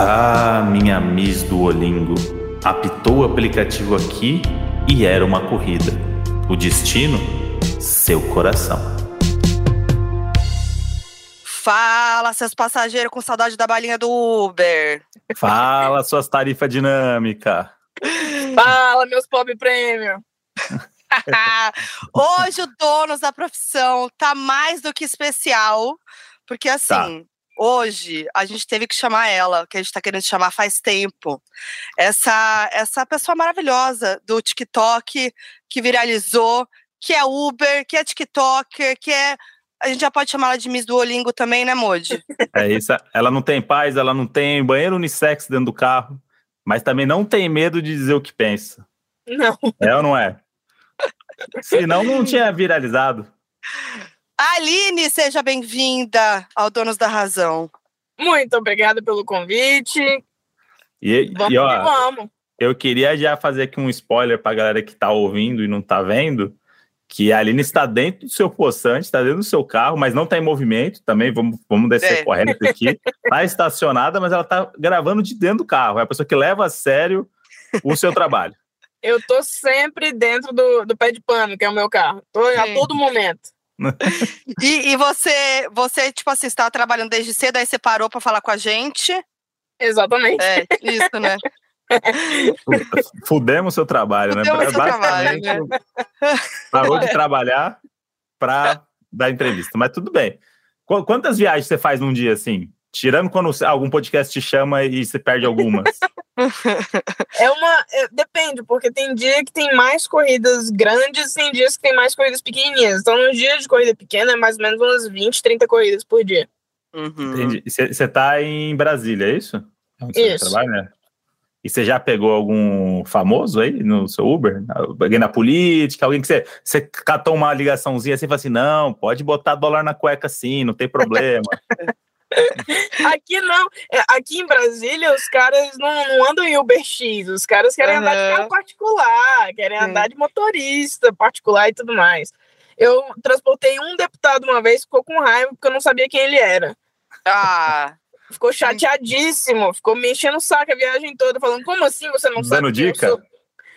Ah, minha Miss Duolingo. Apitou o aplicativo aqui e era uma corrida. O destino? Seu coração. Fala, seus passageiros com saudade da balinha do Uber. Fala, suas tarifas dinâmicas. Fala, meus pop prêmio. Hoje o dono da profissão tá mais do que especial, porque assim, tá. Hoje a gente teve que chamar ela, que a gente tá querendo chamar faz tempo. Essa essa pessoa maravilhosa do TikTok que viralizou, que é Uber, que é TikToker, que é a gente já pode chamar ela de Miss Duolingo também, né, Modi? É isso. Ela não tem paz, ela não tem banheiro unissex dentro do carro, mas também não tem medo de dizer o que pensa. Não. É ou não é? Senão não tinha viralizado. Aline, seja bem-vinda ao Donos da Razão. Muito obrigada pelo convite. E, vamos e ó, vamos. eu queria já fazer aqui um spoiler para a galera que está ouvindo e não está vendo, que a Aline está dentro do seu poçante, está dentro do seu carro, mas não está em movimento também, vamos, vamos descer é. correndo aqui. Está estacionada, mas ela está gravando de dentro do carro. É a pessoa que leva a sério o seu trabalho. Eu tô sempre dentro do, do pé de pano, que é o meu carro. Tô Sim. a todo momento. e, e, você, você, tipo assim, estava trabalhando desde cedo, aí você parou para falar com a gente? Exatamente. É, isso, né? Fudemos seu trabalho, né? Fudemos né? Seu trabalho, né? Parou de trabalhar para dar entrevista. Mas tudo bem. Quantas viagens você faz num dia assim? Tirando quando algum podcast te chama e você perde algumas. É uma. É, depende, porque tem dia que tem mais corridas grandes, tem dias que tem mais corridas pequenininhas. Então, nos dias de corrida pequena, é mais ou menos umas 20, 30 corridas por dia. Uhum. Entendi. Você tá em Brasília, é isso? Onde isso. Trabalha, né? E você já pegou algum famoso aí no seu Uber? Alguém na política? Alguém que você, você catou uma ligaçãozinha assim e falou assim: não, pode botar dólar na cueca sim, não tem problema. Aqui não. É, aqui em Brasília, os caras não, não andam em Uber X. Os caras querem uhum. andar de carro particular, querem andar de motorista particular e tudo mais. Eu transportei um deputado uma vez, ficou com raiva porque eu não sabia quem ele era. Ah. Ficou chateadíssimo, ficou me enchendo o saco a viagem toda, falando: como assim você não sabe? Dando dica?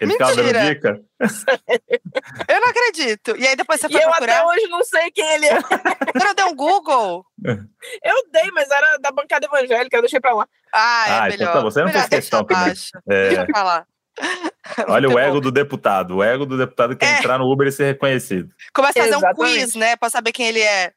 Ele ficava dando dica. eu não acredito. E aí depois você foi e procurar? eu até hoje não sei quem ele é. Você não deu um Google? Eu dei, mas era da bancada evangélica, eu deixei pra lá. Ah, é ah, melhor. Então tá, você não melhor fez questão também. É. Deixa pra lá. Olha Muito o ego bom. do deputado. O ego do deputado que é. entrar no Uber e ser reconhecido. Começa a fazer Exatamente. um quiz, né? Pra saber quem ele é.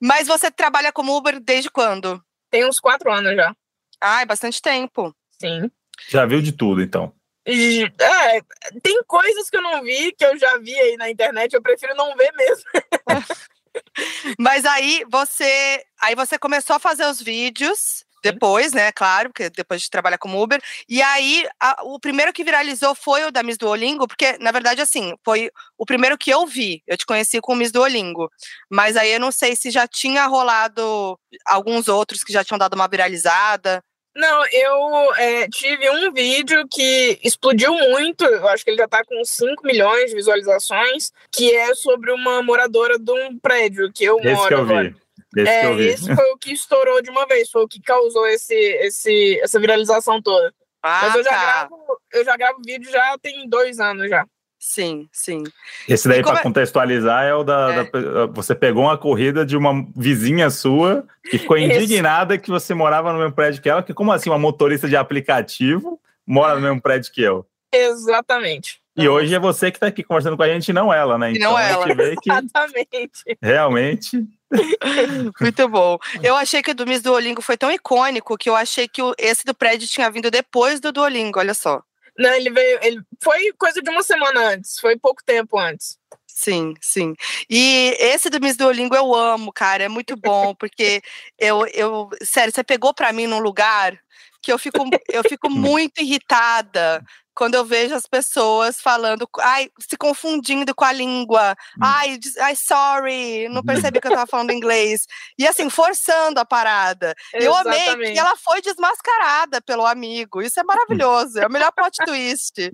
Mas você trabalha como Uber desde quando? Tem uns quatro anos já. Ah, é bastante tempo. Sim. Já viu de tudo, então? É, tem coisas que eu não vi, que eu já vi aí na internet, eu prefiro não ver mesmo. Mas aí você, aí você começou a fazer os vídeos depois, né? Claro, porque depois de trabalhar como Uber. E aí, a, o primeiro que viralizou foi o da Miss Duolingo, porque, na verdade, assim, foi o primeiro que eu vi. Eu te conheci com o Miss Duolingo. Mas aí eu não sei se já tinha rolado alguns outros que já tinham dado uma viralizada. Não, eu é, tive um vídeo que explodiu muito, eu acho que ele já tá com 5 milhões de visualizações, que é sobre uma moradora de um prédio que eu Esse moro que eu agora. Vi. Esse, é, que eu vi. esse foi o que estourou de uma vez, foi o que causou esse, esse, essa viralização toda. Ah, Mas eu já, tá. gravo, eu já gravo vídeo já tem dois anos já. Sim, sim. Esse daí, para é... contextualizar, é o da, é. da, Você pegou uma corrida de uma vizinha sua que ficou indignada que você morava no mesmo prédio que ela. Que, como assim, uma motorista de aplicativo mora no mesmo prédio que eu? Exatamente. E hoje é você que está aqui conversando com a gente, não ela, né? Então, não ela. Exatamente. Realmente. Muito bom. Eu achei que o do Miss Duolingo foi tão icônico que eu achei que esse do prédio tinha vindo depois do Duolingo, olha só. Não, ele veio. Ele foi coisa de uma semana antes, foi pouco tempo antes. Sim, sim. E esse do Miss Duolingo eu amo, cara. É muito bom, porque eu, eu sério, você pegou para mim num lugar que eu fico, eu fico muito irritada quando eu vejo as pessoas falando, ai, se confundindo com a língua, hum. ai, ai, sorry, não percebi que eu tava falando inglês. E assim, forçando a parada. Eu amei que ela foi desmascarada pelo amigo. Isso é maravilhoso, é o melhor plot twist.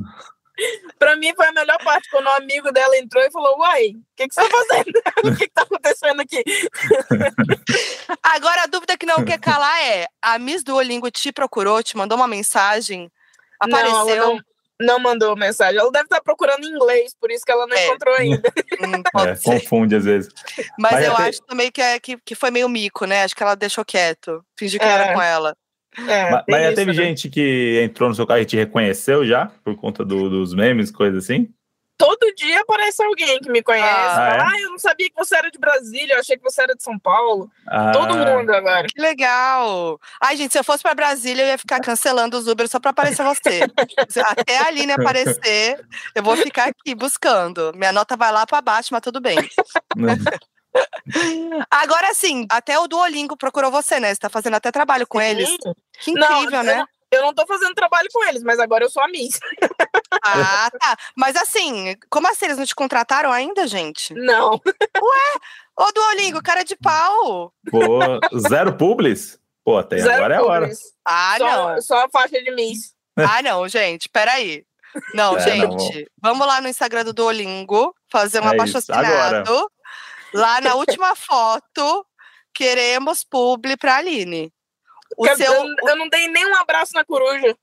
Pra mim foi a melhor parte, quando o amigo dela entrou e falou: Uai, o que, que você tá fazendo? o que, que tá acontecendo aqui? Agora a dúvida que não quer calar é: a Miss Duolingo te procurou, te mandou uma mensagem? Apareceu? Não, não, não mandou mensagem. Ela deve estar procurando inglês, por isso que ela não é. encontrou ainda. Hum, é, confunde às vezes. Mas, Mas eu acho também que, é, que, que foi meio mico, né? Acho que ela deixou quieto. Fingiu que é. era com ela. É, mas, mas já teve né? gente que entrou no seu carro e te reconheceu já? Por conta do, dos memes, coisas assim? todo dia aparece alguém que me conhece. Ah, é? ah, eu não sabia que você era de Brasília, eu achei que você era de São Paulo. Ah. Todo mundo agora. Que legal. Ai, gente, se eu fosse para Brasília, eu ia ficar cancelando os Uber só para aparecer você. Até a Aline aparecer, eu vou ficar aqui buscando. Minha nota vai lá para baixo, mas tudo bem. Agora sim, até o Duolingo procurou você, né? Você tá fazendo até trabalho com eles. Que incrível, não, né? Eu não tô fazendo trabalho com eles, mas agora eu sou a Miss. Ah, tá. Mas assim, como assim? Eles não te contrataram ainda, gente? Não. Ué, ô Duolingo, cara de pau. Pô, zero publis? Pô, até zero agora publis. é a hora. Ah, só, não. Só a faixa de Miss. Ah, não, gente, peraí. Não, é, gente, não. vamos lá no Instagram do Duolingo, fazer um é abaixo assinado. Lá na última foto, queremos publi pra Aline. O eu, seu... eu não dei nem um abraço na coruja.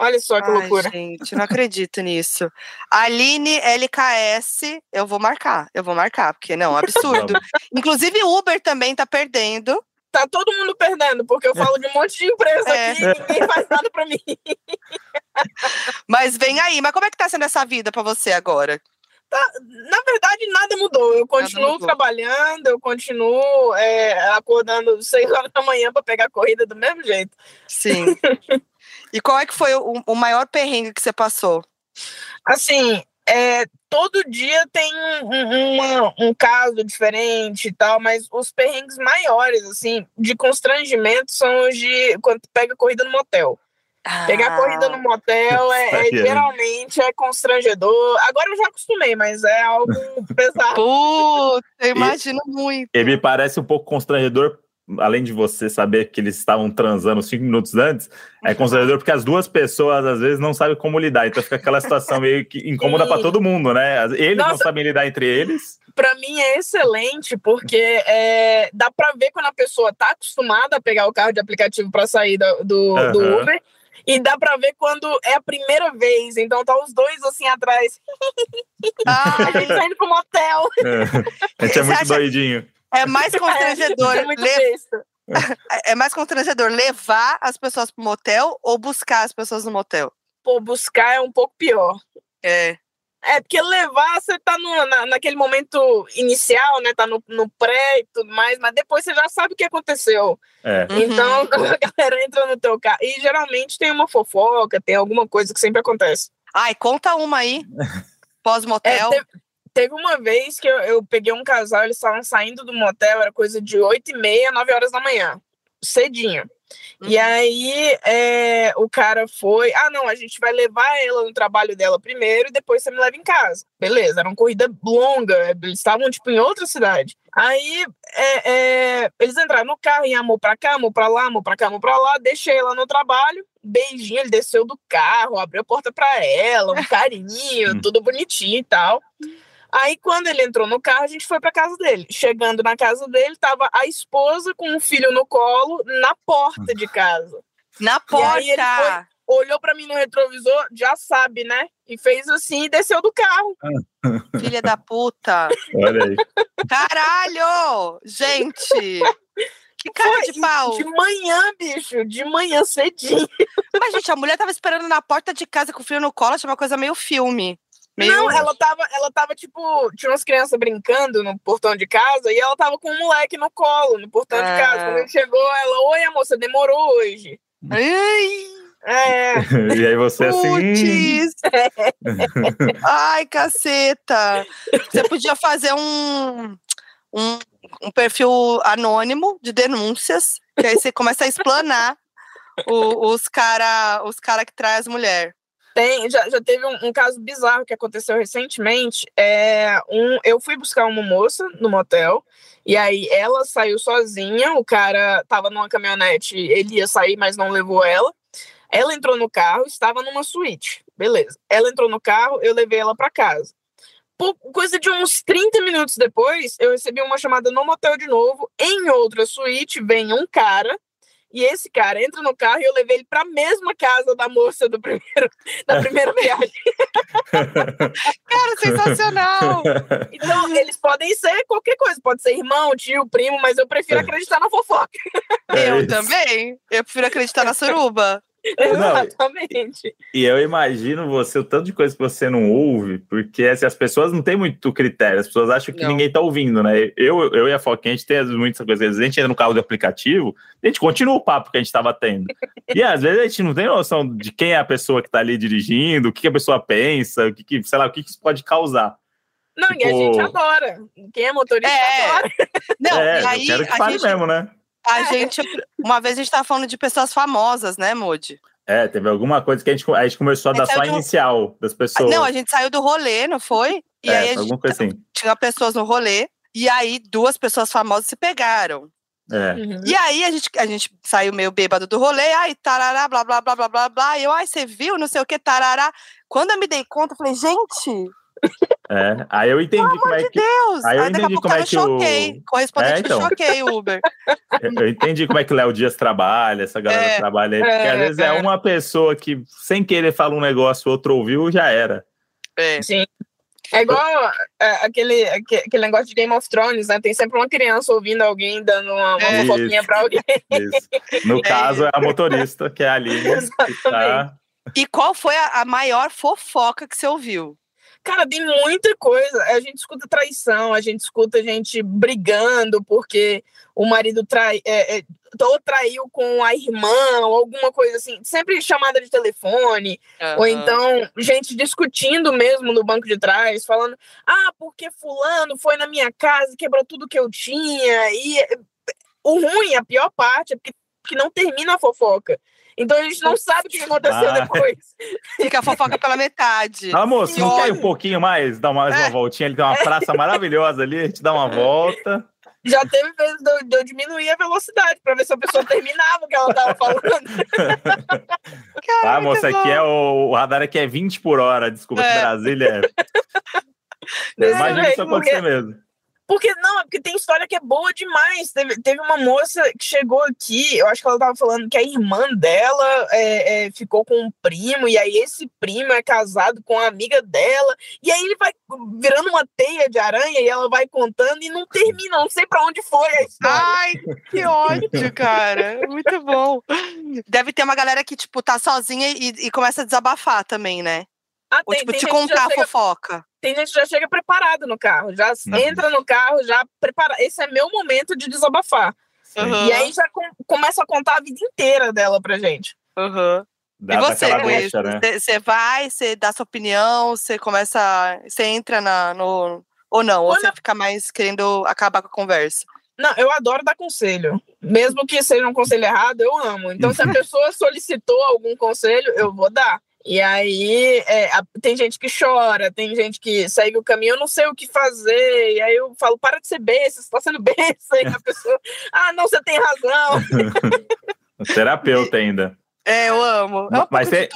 Olha só que Ai, loucura. Gente, não acredito nisso. Aline LKS, eu vou marcar, eu vou marcar, porque não, absurdo. Inclusive, Uber também tá perdendo. Tá todo mundo perdendo, porque eu falo de um monte de empresa é. aqui e ninguém faz nada pra mim. Mas vem aí, mas como é que tá sendo essa vida pra você agora? Tá, na verdade, nada mudou. Eu continuo mudou. trabalhando, eu continuo é, acordando seis horas da manhã para pegar a corrida do mesmo jeito. Sim. e qual é que foi o, o maior perrengue que você passou? Assim, é, todo dia tem um, uma, um caso diferente e tal, mas os perrengues maiores, assim, de constrangimento são os de quando pega corrida no motel. Pegar corrida no ah. motel é, é, geralmente é constrangedor. Agora eu já acostumei, mas é algo pesado. Puta, eu imagino e, muito. E me parece um pouco constrangedor, além de você saber que eles estavam transando cinco minutos antes, é constrangedor porque as duas pessoas às vezes não sabem como lidar. Então fica aquela situação meio que incômoda para todo mundo, né? Eles Nossa. não sabem lidar entre eles para mim é excelente, porque é, dá para ver quando a pessoa tá acostumada a pegar o carro de aplicativo para sair do, do, uhum. do, Uber e dá pra ver quando é a primeira vez. Então tá os dois assim atrás. Ah, a gente tá indo pro motel. É, a gente é muito doidinho. É mais constrangedor. É, muito le... é mais constrangedor levar as pessoas pro motel ou buscar as pessoas no motel? Pô, buscar é um pouco pior. É. É, porque levar, você tá no, na, naquele momento inicial, né? Tá no, no pré e tudo mais, mas depois você já sabe o que aconteceu. É. Então, uhum. a galera entra no teu carro. E geralmente tem uma fofoca, tem alguma coisa que sempre acontece. Ai, conta uma aí. Pós-motel. É, teve, teve, uma vez que eu, eu peguei um casal, eles estavam saindo do motel, era coisa de 8 e meia, 9 horas da manhã. Cedinho. Uhum. E aí é, o cara foi, ah, não, a gente vai levar ela no trabalho dela primeiro e depois você me leva em casa. Beleza, era uma corrida longa, eles estavam tipo em outra cidade. Aí é, é, eles entraram no carro e amor pra cá, amor pra lá, amor pra cá, amor pra lá, deixei ela no trabalho, beijinho, ele desceu do carro, abriu a porta pra ela, um carinho, tudo bonitinho e tal. Aí, quando ele entrou no carro, a gente foi para casa dele. Chegando na casa dele, tava a esposa com o filho no colo na porta de casa. Na porta! E aí ele foi, olhou para mim no retrovisor, já sabe, né? E fez assim e desceu do carro. Filha da puta! Olha aí. Caralho! Gente! Que cara Foi, de pau! De manhã, bicho, de manhã cedinho. Mas, gente, a mulher tava esperando na porta de casa com o filho no colo, achei uma coisa meio filme. Meio... Não, ela tava, ela tava, tipo, tinha umas crianças brincando no portão de casa e ela tava com um moleque no colo, no portão de casa. Quando ele chegou, ela, oi, a moça, demorou hoje. Ai! É. e aí você assim. Ai, caceta! Você podia fazer um, um, um, perfil anônimo de denúncias, que aí você começa a explanar o, os cara, os cara que traz mulher. Tem, já, já teve um, um, caso bizarro que aconteceu recentemente. É, um, eu fui buscar uma moça no motel, e aí ela saiu sozinha, o cara tava numa caminhonete, ele ia sair, mas não levou ela. Ela entrou no carro, estava numa suíte, beleza. Ela entrou no carro, eu levei ela para casa. coisa de uns 30 minutos depois, eu recebi uma chamada no motel de novo. Em outra suíte, vem um cara e esse cara entra no carro e eu levei ele para a mesma casa da moça do primeiro, da primeira viagem. cara, sensacional! Então, eles podem ser qualquer coisa, pode ser irmão, tio, primo, mas eu prefiro acreditar na fofoca. É eu também. Eu prefiro acreditar na suruba. Exatamente. E eu imagino você, o tanto de coisa que você não ouve, porque assim, as pessoas não têm muito critério, as pessoas acham que não. ninguém tá ouvindo, né? Eu, eu e a Foquinha, a gente tem muitas coisas, a gente entra no carro do aplicativo, a gente continua o papo que a gente estava tendo. E às vezes a gente não tem noção de quem é a pessoa que tá ali dirigindo, o que, que a pessoa pensa, o que, que sei lá, o que, que isso pode causar. Não, tipo... e a tipo gente adora. Quem é motorista é. adora. Não, é, e aí, eu quero que fale gente... mesmo, né? A gente, uma vez a gente estava falando de pessoas famosas, né, Modi? É, teve alguma coisa que a gente, a gente começou a, a dar só a inicial das pessoas. Não, a gente saiu do rolê, não foi? E é, aí a gente, coisa assim. tinha pessoas no rolê, e aí duas pessoas famosas se pegaram. É. Uhum. E aí a gente, a gente saiu meio bêbado do rolê, ai, tarará, blá, blá, blá, blá, blá, blá. E eu, ai, você viu, não sei o que, tarará. Quando eu me dei conta, eu falei, gente, é, aí eu entendi Pelo como é que. Deus. Aí eu aí entendi como é que choquei. o. Correspondente é, então. choquei, Uber. Eu entendi como é que o Léo Dias trabalha, essa galera é, trabalha aí. Porque é, às vezes é. é. uma pessoa que, sem querer, fala um negócio, outro ouviu, já era. É. Sim. É igual é, aquele, aquele negócio de Game of Thrones, né? Tem sempre uma criança ouvindo alguém dando uma, uma é fofoquinha pra alguém. Isso. No caso, é a motorista, que é a Aline. Tá... E qual foi a, a maior fofoca que você ouviu? Cara, tem muita coisa. A gente escuta traição, a gente escuta gente brigando porque o marido trai, é, é, ou traiu com a irmã, ou alguma coisa assim. Sempre chamada de telefone. Uhum. Ou então, gente discutindo mesmo no banco de trás, falando: ah, porque Fulano foi na minha casa e quebrou tudo que eu tinha. E o ruim, a pior parte, é porque que não termina a fofoca. Então a gente não sabe o que aconteceu ah. depois. Fica a fofoca pela metade. Ah, moço, não quer um pouquinho mais? Dar mais é. uma voltinha? Ele tem uma praça maravilhosa ali, a gente dá uma volta. Já teve vezes de, de eu diminuir a velocidade para ver se a pessoa terminava o que ela estava falando. Cara, ah, moça, aqui é o, o radar aqui é 20 por hora. Desculpa, é. Brasília é. Imagina isso acontecer mesmo. Porque não, é porque tem história que é boa demais. Teve, teve uma moça que chegou aqui, eu acho que ela tava falando que a irmã dela é, é, ficou com um primo, e aí esse primo é casado com a amiga dela, e aí ele vai virando uma teia de aranha e ela vai contando e não termina, não sei para onde foi a história. Ai, que ódio, cara. Muito bom. Deve ter uma galera que, tipo, tá sozinha e, e começa a desabafar também, né? Ah, Ou, tem, tipo, tem te contar a fofoca. Tem gente que já chega preparado no carro, já uhum. entra no carro, já prepara. Esse é meu momento de desabafar. Uhum. E aí já com, começa a contar a vida inteira dela pra gente. Uhum. e você, Luiz? Né? Você vai, você dá sua opinião, você começa. Você entra na, no. Ou não, ou, você fica mais querendo acabar com a conversa. Não, eu adoro dar conselho. Mesmo que seja um conselho errado, eu amo. Então, se a pessoa solicitou algum conselho, eu vou dar. E aí é, tem gente que chora, tem gente que segue o caminho, eu não sei o que fazer. E aí eu falo, para de ser besta, você está sendo besta. E a pessoa, ah, não, você tem razão. Terapeuta ainda. É, eu amo. É mas tem,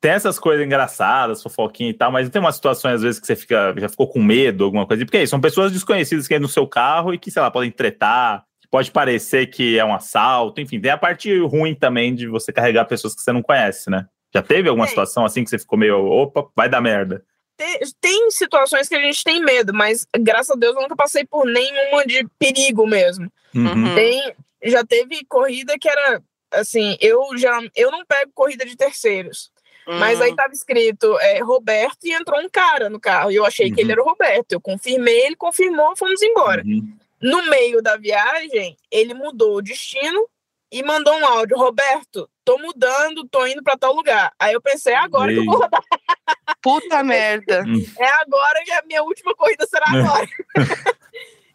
tem, essas coisas engraçadas, fofoquinha e tal, mas tem umas situações, às vezes, que você fica, já ficou com medo, alguma coisa. Porque aí, são pessoas desconhecidas que é no seu carro e que, sei lá, podem tretar, pode parecer que é um assalto, enfim, tem a parte ruim também de você carregar pessoas que você não conhece, né? Já teve alguma tem. situação assim que você ficou meio, opa, vai dar merda? Tem, tem, situações que a gente tem medo, mas graças a Deus eu nunca passei por nenhuma de perigo mesmo. Uhum. Tem, já teve corrida que era assim, eu já eu não pego corrida de terceiros. Uhum. Mas aí tava escrito é, Roberto e entrou um cara no carro. E eu achei uhum. que ele uhum. era o Roberto. Eu confirmei, ele confirmou, fomos embora. Uhum. No meio da viagem, ele mudou o destino e mandou um áudio, Roberto, tô mudando, tô indo para tal lugar. Aí eu pensei, é agora que eu vou rodar. Puta merda. É agora que a minha última corrida será agora.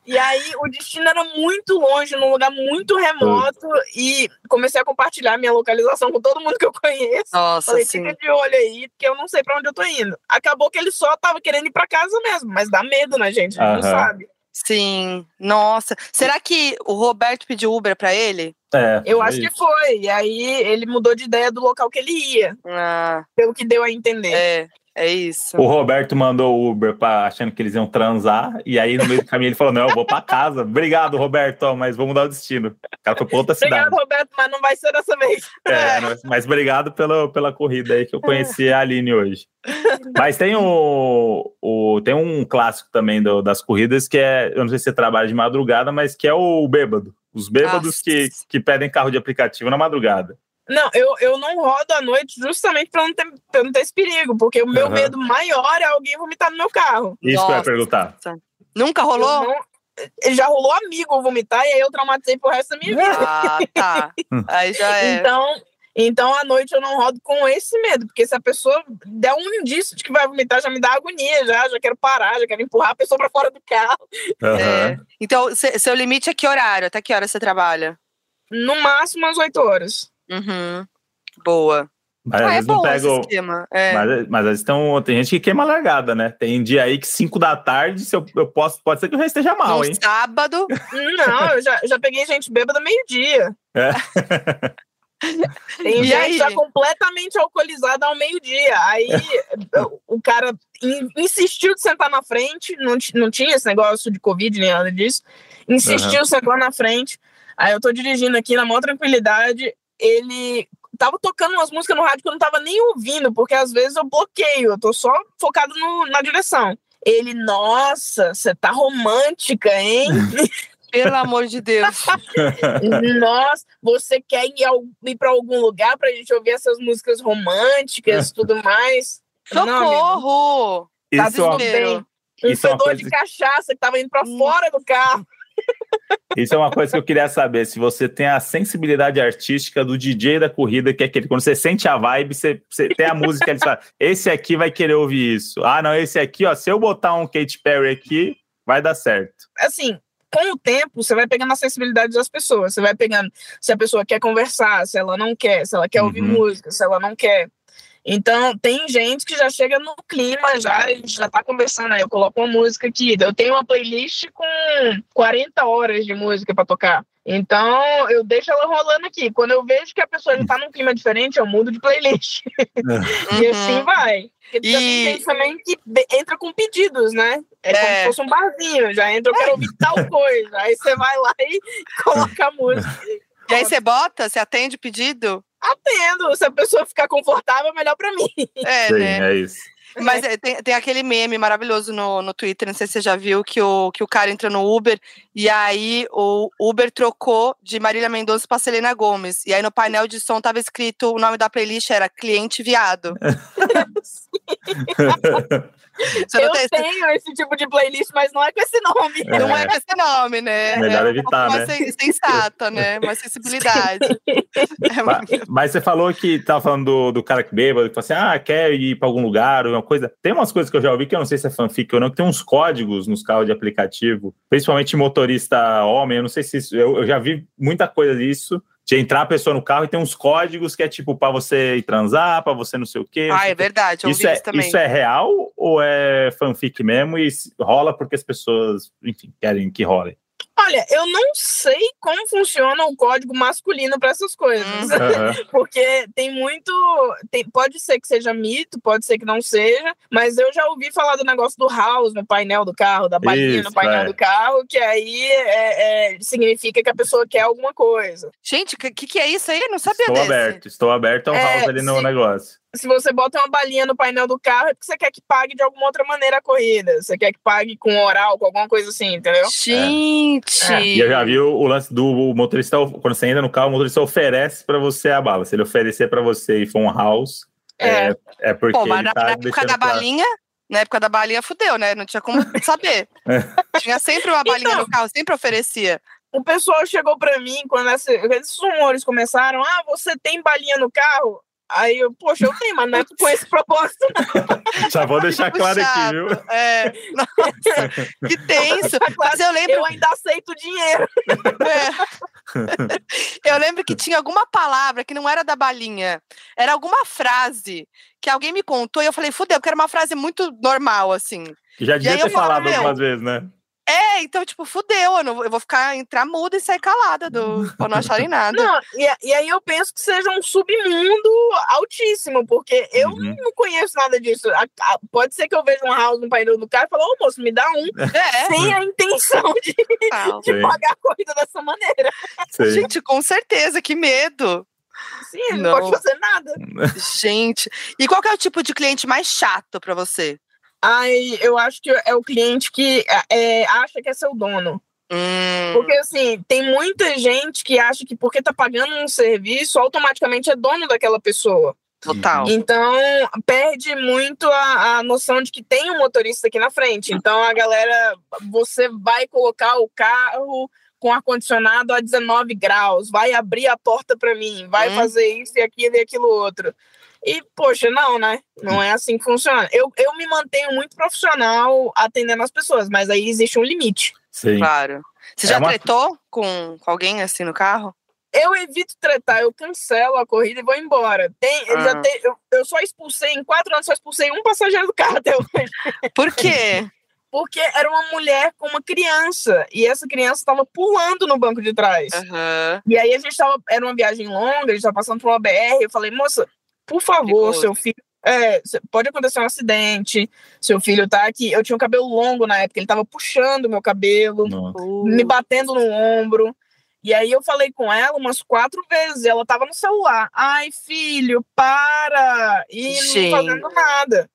e aí o destino era muito longe, num lugar muito remoto, e comecei a compartilhar minha localização com todo mundo que eu conheço. Nossa, Falei, sim. fica de olho aí, porque eu não sei para onde eu tô indo. Acabou que ele só tava querendo ir para casa mesmo, mas dá medo, né, gente? A gente não sabe. Sim, nossa. Será que o Roberto pediu Uber para ele? É, eu acho isso. que foi. E aí ele mudou de ideia do local que ele ia. Ah. Pelo que deu a entender. É. É isso. O Roberto mandou o Uber pra, achando que eles iam transar, e aí no meio do caminho ele falou: Não, eu vou pra casa. Obrigado, Roberto, mas vamos mudar o destino. O cara foi pra outra cidade. Obrigado, Roberto, mas não vai ser dessa vez. É, mas, mas obrigado pela, pela corrida aí que eu conheci a Aline hoje. Mas tem o, o tem um clássico também do, das corridas que é, eu não sei se você trabalha de madrugada, mas que é o bêbado. Os bêbados que, que pedem carro de aplicativo na madrugada. Não, eu, eu não rodo à noite justamente para não, ter, não ter esse perigo, porque o meu uhum. medo maior é alguém vomitar no meu carro. Isso Nossa. que eu ia perguntar. Nunca rolou? Não, já rolou amigo vomitar e aí eu traumatizei pro resto da minha vida. Ah, tá. Aí já é. Então, então, à noite eu não rodo com esse medo, porque se a pessoa der um indício de que vai vomitar, já me dá agonia, já, já quero parar, já quero empurrar a pessoa para fora do carro. Uhum. É. Então, seu limite é que horário? Até que hora você trabalha? No máximo às 8 horas. Uhum. Boa. Mas ah, é não pega. É. Mas, mas às vezes tem, tem gente que queima largada, né? Tem dia aí que 5 da tarde, se eu, eu posso, pode ser que eu já esteja mal, no hein? Sábado. Não, eu já, já peguei gente bêbada meio-dia. É. Tem e gente aí? já completamente alcoolizada ao meio-dia. Aí o cara insistiu de sentar na frente, não, não tinha esse negócio de Covid nem nada disso. Insistiu, uhum. sentou na frente. Aí eu tô dirigindo aqui na maior tranquilidade. Ele tava tocando umas músicas no rádio que eu não tava nem ouvindo, porque às vezes eu bloqueio, eu tô só focado no, na direção. Ele, nossa, você tá romântica, hein? Pelo amor de Deus. Nossa, você quer ir, ir para algum lugar para a gente ouvir essas músicas românticas e tudo mais? Socorro! Não, tá tudo bem. Um Isso fedor é de cachaça que tava indo para hum. fora do carro. Isso é uma coisa que eu queria saber, se você tem a sensibilidade artística do DJ da corrida, que é aquele, quando você sente a vibe, você, você tem a música, ele fala, esse aqui vai querer ouvir isso. Ah, não, esse aqui, ó, se eu botar um Katy Perry aqui, vai dar certo. Assim, com o tempo, você vai pegando a sensibilidade das pessoas. Você vai pegando se a pessoa quer conversar, se ela não quer, se ela quer uhum. ouvir música, se ela não quer. Então, tem gente que já chega no clima, já, já tá conversando. Aí eu coloco uma música aqui. Eu tenho uma playlist com 40 horas de música para tocar. Então, eu deixo ela rolando aqui. Quando eu vejo que a pessoa já tá num clima diferente, eu mudo de playlist. Uhum. e assim vai. Porque e... tem gente também que entra com pedidos, né? É, é, como se fosse um barzinho. Já entra, eu quero ouvir tal coisa. Aí você vai lá e coloca a música. E aí você bota, você atende o pedido? Atendo. Se a pessoa ficar confortável, melhor para mim. É, Sim, né? é isso. Mas é, tem, tem aquele meme maravilhoso no, no Twitter, não sei se você já viu, que o, que o cara entra no Uber e aí o Uber trocou de Marília Mendonça para Selena Gomes. E aí no painel de som tava escrito, o nome da playlist era Cliente Viado. eu tem... tenho esse tipo de playlist, mas não é com esse nome. É. Não é com esse nome, né? Melhor é evitar, um né? Mais sensata, né? Mais sensibilidade. é mas, mas, você falou que tava falando do, do cara que bêbado, que falou assim, ah, quer ir para algum lugar, ou uma coisa. Tem umas coisas que eu já ouvi que eu não sei se é fanfic ou não, que tem uns códigos nos carros de aplicativo, principalmente motorista homem, eu não sei se isso, eu, eu já vi muita coisa disso de entrar a pessoa no carro e tem uns códigos que é tipo para você ir transar, para você não sei o quê. Ah, é verdade, eu isso é, também. Isso é real ou é fanfic mesmo e rola porque as pessoas, enfim, querem que role? Olha, eu não sei como funciona o código masculino para essas coisas. Uhum. Porque tem muito. Tem, pode ser que seja mito, pode ser que não seja, mas eu já ouvi falar do negócio do house no painel do carro, da balinha Isso, no painel é. do carro, que aí é, é, significa que a pessoa quer alguma coisa. Gente, o que, que é isso aí? Eu não sabia Estou desse. aberto, estou aberto ao é, house ali no negócio se você bota uma balinha no painel do carro, é porque você quer que pague de alguma outra maneira a corrida. Você quer que pague com oral, com alguma coisa assim, entendeu? Gente! É. E eu já vi o lance do motorista, quando você entra no carro, o motorista oferece para você a bala. Se ele oferecer para você e for um house, é, é, é porque. Pô, mas na, tá na época da balinha, na época da balinha, fudeu, né? Não tinha como saber. É. Tinha sempre uma balinha então, no carro, sempre oferecia. O pessoal chegou para mim quando esses rumores começaram. Ah, você tem balinha no carro? Aí eu, poxa, eu tenho, mas não é com esse propósito. Já vou deixar claro aqui, viu? É, nossa, que tenso. Mas eu lembro. Eu ainda aceito dinheiro. É. Eu lembro que tinha alguma palavra que não era da balinha, era alguma frase que alguém me contou e eu falei, fudeu, que era uma frase muito normal, assim. Já devia ter falado algumas vezes, né? É, então, tipo, fudeu. Eu, não, eu vou ficar, entrar muda e sair calada do, pra não acharem nada. Não, e, e, aí eu penso que seja um submundo altíssimo, porque eu uhum. não conheço nada disso. A, a, pode ser que eu veja um house no painel do carro e falo, ô moço, me dá um, é. sem a intenção de, de pagar a corrida dessa maneira. Sim. Gente, com certeza, que medo. Sim, não. não pode fazer nada. Gente, e qual é o tipo de cliente mais chato para você? Ai, eu acho que é o cliente que é, acha que é seu dono. Hum. Porque, assim, tem muita gente que acha que porque tá pagando um serviço, automaticamente é dono daquela pessoa. Total. Então, perde muito a, a noção de que tem um motorista aqui na frente. Então, a galera, você vai colocar o carro com ar-condicionado a 19 graus, vai abrir a porta para mim, vai hum. fazer isso e aquilo e aquilo outro. E, poxa, não, né? Não é assim que funciona. Eu, eu me mantenho muito profissional atendendo as pessoas, mas aí existe um limite. Sim. Claro. Você é já uma... tretou com, com alguém assim no carro? Eu evito tretar, eu cancelo a corrida e vou embora. Tem, ah. já tem, eu, eu só expulsei, em quatro anos, só expulsei um passageiro do carro até hoje. Por quê? Porque era uma mulher com uma criança e essa criança estava pulando no banco de trás. Uhum. E aí a gente estava, era uma viagem longa, a gente estava passando por uma BR. Eu falei, moça, por favor, Perigoso. seu filho. É, pode acontecer um acidente, seu filho tá aqui. Eu tinha um cabelo longo na época, ele tava puxando meu cabelo, Nossa. me batendo no ombro. E aí eu falei com ela umas quatro vezes, ela tava no celular. Ai, filho, para! E Sim. não fazendo nada.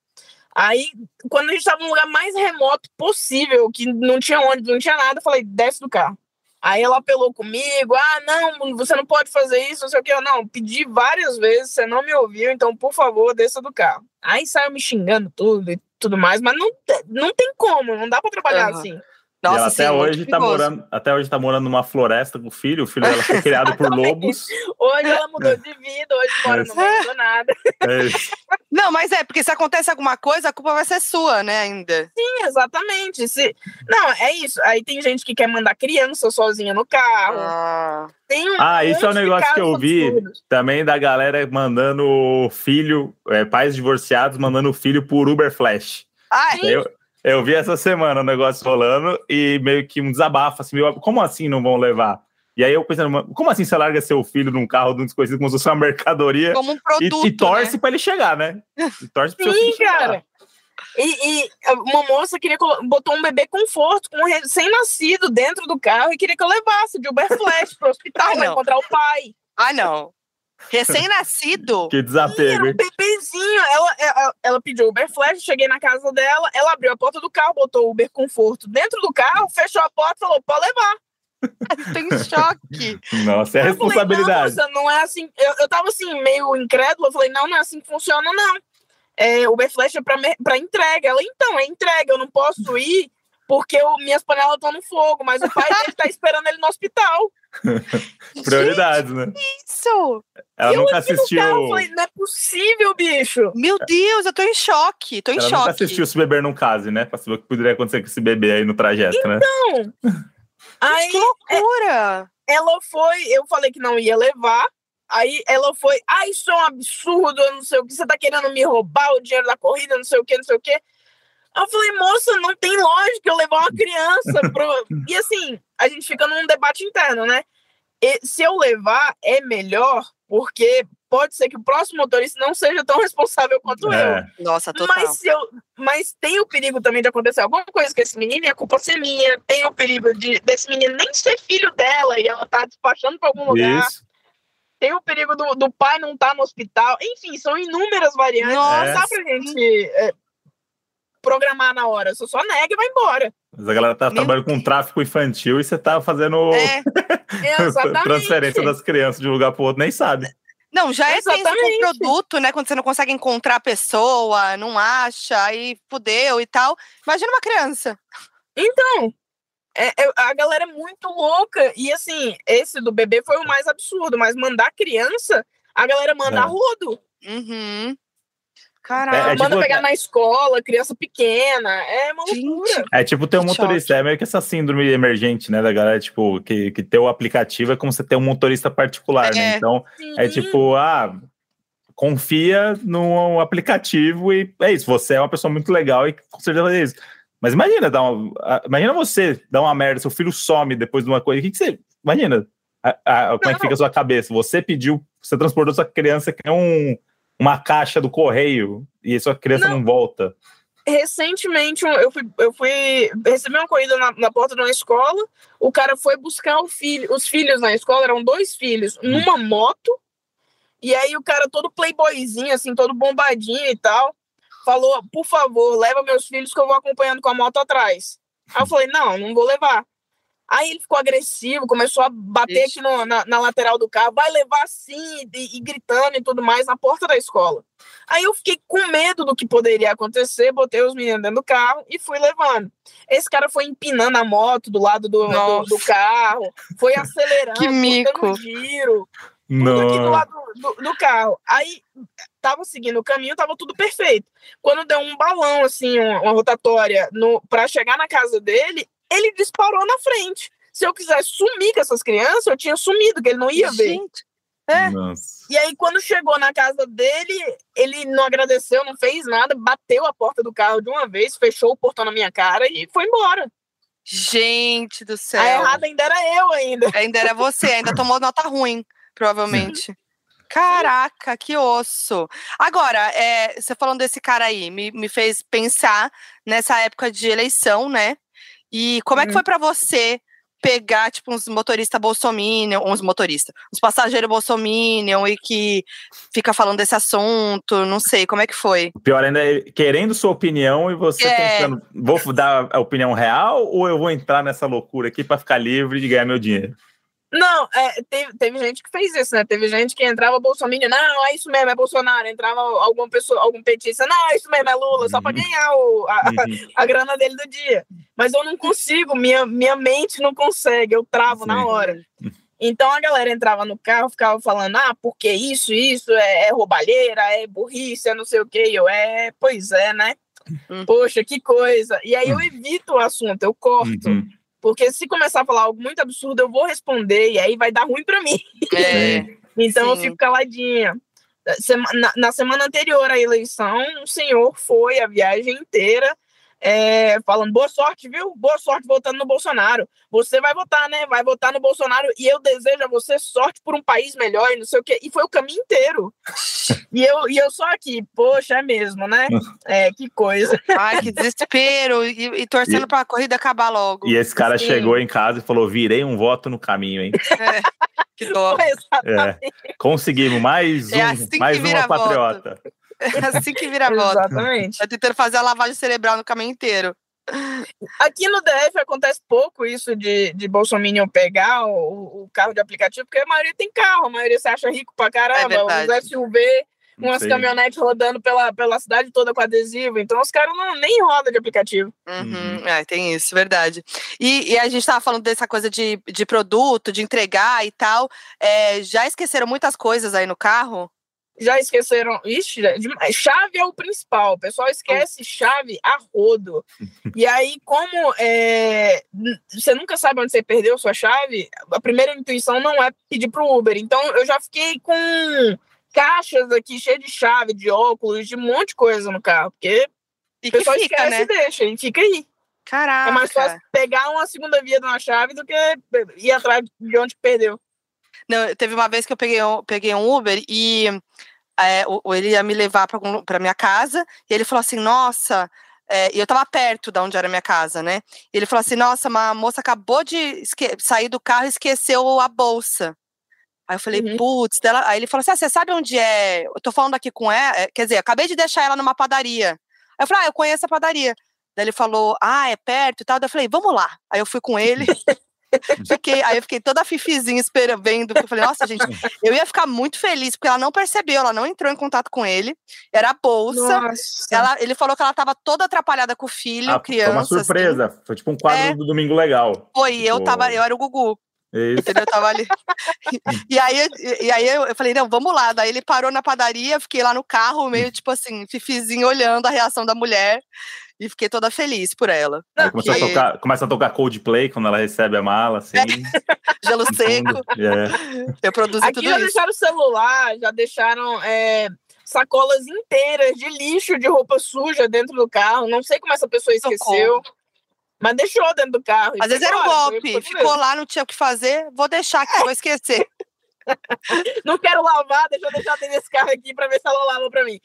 Aí, quando a gente tava no lugar mais remoto possível, que não tinha onde, não tinha nada, eu falei, desce do carro. Aí ela apelou comigo, ah, não, você não pode fazer isso, não sei o que. Eu, não, pedi várias vezes, você não me ouviu, então, por favor, desça do carro. Aí saiu me xingando tudo e tudo mais, mas não, não tem como, não dá para trabalhar uhum. assim. Nossa, ela sim, até hoje tá morando, até hoje tá morando numa floresta com o filho, o filho dela foi criado por lobos. Hoje ela mudou de vida, hoje mora no meio do nada. É não, mas é, porque se acontece alguma coisa, a culpa vai ser sua, né, ainda. Sim, exatamente. Se... Não, é isso. Aí tem gente que quer mandar criança sozinha no carro. Ah, tem um ah isso é um negócio que eu vi absurdos. também da galera mandando filho, é, pais divorciados mandando filho por Uber Flash. Ah, eu, eu vi essa semana o negócio rolando e meio que um desabafo, assim, meio, como assim não vão levar? E aí eu pensando, como assim você larga seu filho num carro de um desconhecido como se fosse uma mercadoria como um produto, e, e torce né? para ele chegar, né? E torce para Sim, cara. E, e, uma moça queria botou um bebê conforto, com um recém-nascido dentro do carro e queria que eu levasse de Uber Flash pro hospital para encontrar o pai. Ah, não. Recém-nascido. Que desapego. um bebezinho. Ela, ela, ela pediu Uber Flash, cheguei na casa dela, ela abriu a porta do carro, botou o Uber Conforto dentro do carro, fechou a porta e falou: pode levar. Tô em choque. Nossa, é responsabilidade. Falei, não, não, é assim. Eu, eu tava assim, meio incrédula. Eu falei, não, não é assim que funciona, não. É, Uber Flash é pra, pra entrega. Ela, então, é entrega, eu não posso ir porque o, minhas panelas estão no fogo, mas o pai dele tá esperando ele no hospital. Prioridades, né? Isso! Ela eu nunca assistiu. Carro, falei, não é possível, bicho. Meu Deus, eu tô em choque. Tô em Ela choque. nunca assistiu Se Beber Num Case, né? Pra saber o que poderia acontecer com esse bebê aí no trajeto, então, né? Então. aí, que loucura! É, ela foi, eu falei que não ia levar. Aí ela foi, ah, isso é um absurdo, não sei o que, você tá querendo me roubar o dinheiro da corrida, não sei o que, não sei o que. Eu falei, moça, não tem lógica eu levar uma criança pro. e assim, a gente fica num debate interno, né? E, se eu levar, é melhor, porque pode ser que o próximo motorista não seja tão responsável quanto é. eu. Nossa, total. Mas, se eu, mas tem o perigo também de acontecer alguma coisa com esse menino e a culpa ser minha. Tem o perigo de, desse menino nem ser filho dela e ela tá despachando para algum lugar. Isso. Tem o perigo do, do pai não estar tá no hospital. Enfim, são inúmeras variantes. Nossa, não dá pra gente é, programar na hora. Você só nega e vai embora. Mas a galera tá Meu trabalhando Deus. com tráfico infantil e você tá fazendo é, transferência das crianças de um lugar pro outro, nem sabe. Não, já é tenso com produto, né? Quando você não consegue encontrar a pessoa, não acha, aí fudeu e tal. Imagina uma criança. Então, é, é, a galera é muito louca. E assim, esse do bebê foi o mais absurdo, mas mandar criança, a galera manda é. rodo. Uhum. Caralho, é, é manda tipo, pegar na escola, criança pequena. É uma loucura. É tipo ter um motorista, é meio que essa síndrome emergente, né? Da galera, tipo, que, que ter o aplicativo é como você ter um motorista particular, né? é, né? Então, sim. é tipo, ah, confia no aplicativo e é isso. Você é uma pessoa muito legal e com certeza é isso. Mas imagina, dá uma, imagina você dar uma merda, seu filho some depois de uma coisa. O que, que você. Imagina a, a, como é que fica a sua cabeça? Você pediu, você transportou sua criança que é um, uma caixa do correio e sua criança não, não volta. Recentemente, eu fui, eu fui receber uma corrida na, na, porta de uma escola. O cara foi buscar o filho, os filhos na escola, eram dois filhos, hum. numa moto. E aí o cara todo playboyzinho, assim, todo bombadinho e tal falou, por favor, leva meus filhos que eu vou acompanhando com a moto atrás. Aí eu falei, não, não vou levar. Aí ele ficou agressivo, começou a bater Isso. aqui no, na, na, lateral do carro, vai levar sim, e, e, gritando e tudo mais na porta da escola. Aí eu fiquei com medo do que poderia acontecer, botei os meninos dentro do carro e fui levando. Esse cara foi empinando a moto do lado do, do, do carro, foi acelerando, que mico. giro, tudo aqui do lado do, do, carro. Aí tava seguindo o caminho, tava tudo perfeito. Quando deu um balão, assim, uma, uma rotatória para chegar na casa dele, ele disparou na frente. Se eu quisesse sumir com essas crianças, eu tinha sumido, que ele não ia ver. Gente. É. E aí, quando chegou na casa dele, ele não agradeceu, não fez nada, bateu a porta do carro de uma vez, fechou o portão na minha cara e foi embora. Gente do céu. A errada ainda era eu ainda. Ainda era você, ainda tomou nota ruim provavelmente. Caraca, que osso. Agora, é, você falando desse cara aí, me, me fez pensar nessa época de eleição, né? E como é que foi para você pegar, tipo, uns motoristas bolsominion, uns motoristas, uns passageiros bolsominion e que fica falando desse assunto, não sei, como é que foi? O pior ainda é querendo sua opinião e você é... pensando, vou dar a opinião real ou eu vou entrar nessa loucura aqui para ficar livre de ganhar meu dinheiro? Não, é, teve, teve gente que fez isso, né? Teve gente que entrava Bolsonaro, não, é isso mesmo, é Bolsonaro. Entrava alguma pessoa, algum petista, não, é isso mesmo, é Lula, só para uhum. ganhar o, a, uhum. a, grana dele do dia. Mas eu não consigo, minha, minha mente não consegue, eu travo Sim. na hora. Então a galera entrava no carro, ficava falando, ah, porque isso, isso é, é roubalheira, é burrice, é não sei o quê. Eu, é, pois é, né? Uhum. Poxa, que coisa. E aí eu evito o assunto, eu corto. Uhum. Porque se começar a falar algo muito absurdo, eu vou responder e aí vai dar ruim para mim. É, então sim. eu fico caladinha. Na, na semana anterior à eleição, o senhor foi a viagem inteira é, falando boa sorte, viu? Boa sorte votando no Bolsonaro. Você vai votar, né? Vai votar no Bolsonaro e eu desejo a você sorte por um país melhor e não sei o quê. E foi o caminho inteiro. E eu, e eu só aqui, poxa, é mesmo, né? É, que coisa. Ai, que desespero. E, e torcendo para a corrida acabar logo. E esse cara Sim. chegou em casa e falou: virei um voto no caminho, hein? É, que dó. É, conseguimos mais é um, assim mais uma patriota. É assim que vira voto. Exatamente. Tá tentando fazer a lavagem cerebral no caminho inteiro. Aqui no DF acontece pouco isso de, de Bolsonaro pegar o, o, carro de aplicativo, porque a maioria tem carro, a maioria se acha rico pra caramba, é os SUV, umas Sim. caminhonetes rodando pela, pela cidade toda com adesivo, então os caras não nem rodam de aplicativo. Uhum. É, tem isso, verdade. E, e, a gente tava falando dessa coisa de, de produto, de entregar e tal, é, já esqueceram muitas coisas aí no carro? Já esqueceram. Ixi, chave é o principal. O pessoal esquece chave a rodo. E aí, como é, você nunca sabe onde você perdeu sua chave, a primeira intuição não é pedir pro Uber. Então, eu já fiquei com caixas aqui cheias de chave, de óculos, de um monte de coisa no carro. Porque e o pessoal fica, esquece né? e deixa, e fica aí. Caraca. É mais fácil pegar uma segunda via de uma chave do que ir atrás de onde perdeu. Não, teve uma vez que eu peguei um, peguei um Uber e é, ele ia me levar para minha casa e ele falou assim: Nossa, é, e eu tava perto da onde era a minha casa, né? E ele falou assim: Nossa, uma moça acabou de sair do carro e esqueceu a bolsa. Aí eu falei, uhum. putz, aí ele falou assim: ah, você sabe onde é? Eu tô falando aqui com ela, é, quer dizer, acabei de deixar ela numa padaria. Aí eu falei, ah, eu conheço a padaria. Daí ele falou, ah, é perto e tal. Daí eu falei, vamos lá. Aí eu fui com ele. fiquei, aí eu fiquei toda fifizinha esperando, vendo, porque eu falei, nossa, gente, eu ia ficar muito feliz, porque ela não percebeu, ela não entrou em contato com ele, era a bolsa, ela, ele falou que ela estava toda atrapalhada com o filho, ah, criança. Foi uma surpresa, assim. foi tipo um quadro é, do Domingo Legal. Foi, tipo... eu tava, eu era o Gugu. Isso. Entendeu? Eu tava ali. e aí, e aí eu falei, não, vamos lá. Daí ele parou na padaria, fiquei lá no carro, meio tipo assim, fifizinho, olhando a reação da mulher e fiquei toda feliz por ela. Aí começa, a tocar, começa a tocar Coldplay quando ela recebe a mala, assim. É. Gelo seco. É. Eu produzi Aqui tudo já isso. deixaram o celular, já deixaram é, sacolas inteiras de lixo de roupa suja dentro do carro. Não sei como essa pessoa esqueceu. Mas deixou dentro do carro. Às vezes era um golpe. Ficou lá, não tinha o que fazer. Vou deixar aqui, vou esquecer. Não quero lavar, deixa eu deixar dentro desse carro aqui pra ver se ela lava pra mim.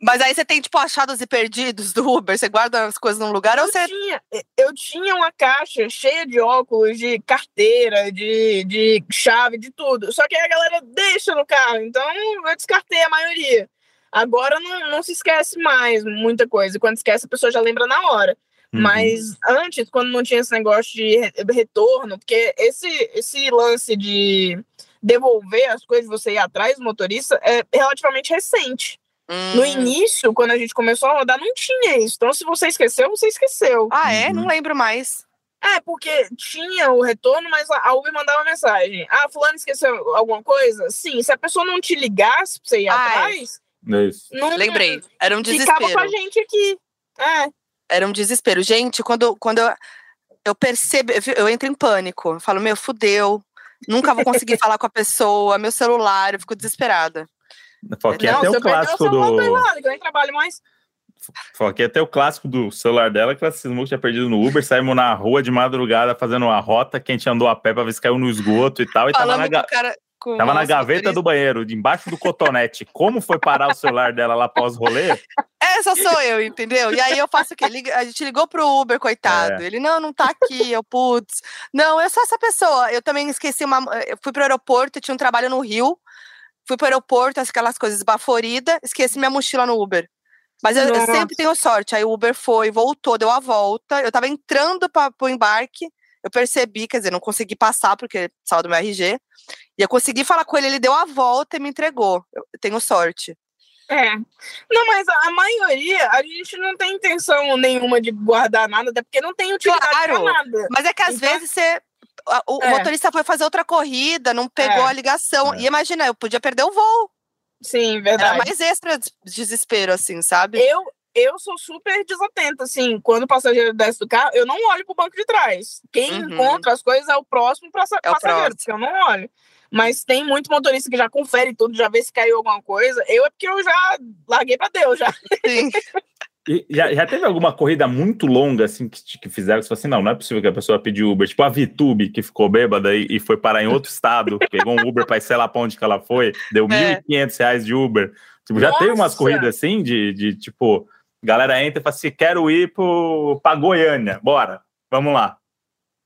Mas aí você tem, tipo, achados e perdidos do Uber? Você guarda as coisas num lugar eu ou você. Tinha, eu tinha uma caixa cheia de óculos, de carteira, de, de chave, de tudo. Só que a galera deixa no carro. Então eu descartei a maioria. Agora não, não se esquece mais muita coisa. Quando esquece, a pessoa já lembra na hora. Uhum. Mas antes, quando não tinha esse negócio de retorno, porque esse, esse lance de devolver as coisas, você ir atrás do motorista, é relativamente recente. Hum. No início, quando a gente começou a rodar, não tinha isso. Então, se você esqueceu, você esqueceu. Ah, é? Uhum. Não lembro mais. É, porque tinha o retorno, mas a Uber mandava mensagem. Ah, fulano esqueceu alguma coisa? Sim, se a pessoa não te ligasse pra você ir ah, é. atrás... É. Isso. Não, Lembrei, era um desespero. Ficava com a gente aqui. É era um desespero. Gente, quando, quando eu, eu percebo, eu entro em pânico. Eu falo, meu, fudeu. Nunca vou conseguir falar com a pessoa, meu celular, eu fico desesperada. Foquinha é até o clássico do. eu nem trabalho mais. Foquinha até o clássico do celular dela, que ela cismou que tinha perdido no Uber, saímos na rua de madrugada fazendo uma rota, quem tinha andou a pé pra ver se caiu no esgoto e tal, e tava na, ga... cara, tava na gaveta do banheiro, embaixo do cotonete. Como foi parar o celular dela lá pós-rolê? Essa sou eu, entendeu? E aí eu faço o quê? A gente ligou pro Uber, coitado. É. Ele, não, não tá aqui. Eu, putz. Não, eu sou essa pessoa. Eu também esqueci uma. Eu fui pro aeroporto, tinha um trabalho no Rio. Fui pro aeroporto, aquelas coisas baforidas, esqueci minha mochila no Uber. Mas eu, eu, sempre tenho sorte. Aí o Uber foi, voltou, deu a volta. Eu tava entrando para pro embarque. Eu percebi, quer dizer, não consegui passar porque saiu do meu RG. E eu consegui falar com ele, ele deu a volta e me entregou. Eu tenho sorte. É. Não, mas a maioria, a gente não tem intenção nenhuma de guardar nada, até porque não tem utilidade claro, pra nada. Mas é que às então, vezes você. O é. motorista foi fazer outra corrida, não pegou é. a ligação. É. E imagina, eu podia perder o voo. Sim, verdade. Era mais extra desespero, assim, sabe? Eu, eu sou super desatenta, assim, quando o passageiro desce do carro, eu não olho pro banco de trás. Quem uhum. encontra as coisas é o próximo é passageiro, o próximo. porque eu não olho. Mas tem muito motorista que já confere tudo, já vê se caiu alguma coisa. Eu é porque eu já larguei para Deus já. Sim. E já, já teve alguma corrida muito longa, assim, que, que fizeram, você falou assim, não, não é possível que a pessoa pediu Uber, tipo a Vitube, que ficou bêbada e, e foi parar em outro estado, pegou um Uber para sei lá pra onde que ela foi, deu é. 1.500 reais de Uber. Tipo, já teve umas corridas assim, de, de tipo, galera entra e fala assim, quero ir pro, pra Goiânia, bora, vamos lá.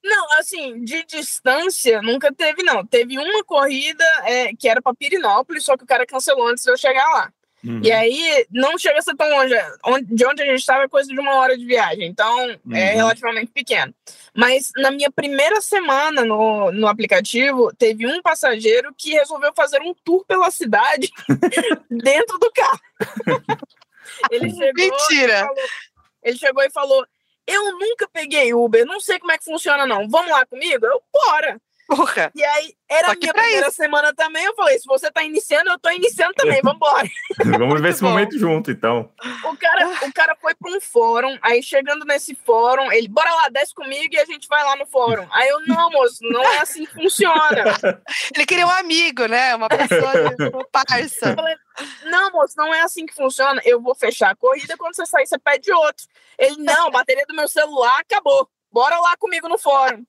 Não, assim, de distância nunca teve, não. Teve uma corrida é, que era para Pirinópolis, só que o cara cancelou antes de eu chegar lá. Uhum. E aí não chega a ser tão longe. De onde a gente estava é coisa de uma hora de viagem, então é uhum. é relativamente pequeno. Mas na minha primeira semana no, no aplicativo, teve um passageiro que resolveu fazer um tour pela cidade dentro do carro. ele chegou Mentira! Falou, ele chegou e falou: eu nunca peguei Uber, não sei como é que funciona, não. Vamos lá comigo? Eu, bora. Porra. E aí, era a minha primeira isso. semana também. Eu falei: se você tá iniciando, eu tô iniciando também, vambora. Vamos ver esse bom. momento junto, então. O cara, o cara foi para um fórum, aí chegando nesse fórum, ele, bora lá, desce comigo e a gente vai lá no fórum. Aí eu, não, moço, não é assim que funciona. Ele queria um amigo, né? Uma pessoa, uma parça. Eu falei, não, moço, não é assim que funciona. Eu vou fechar a corrida, quando você sair, você pede outro. Ele, não, a bateria do meu celular acabou. Bora lá comigo no fórum.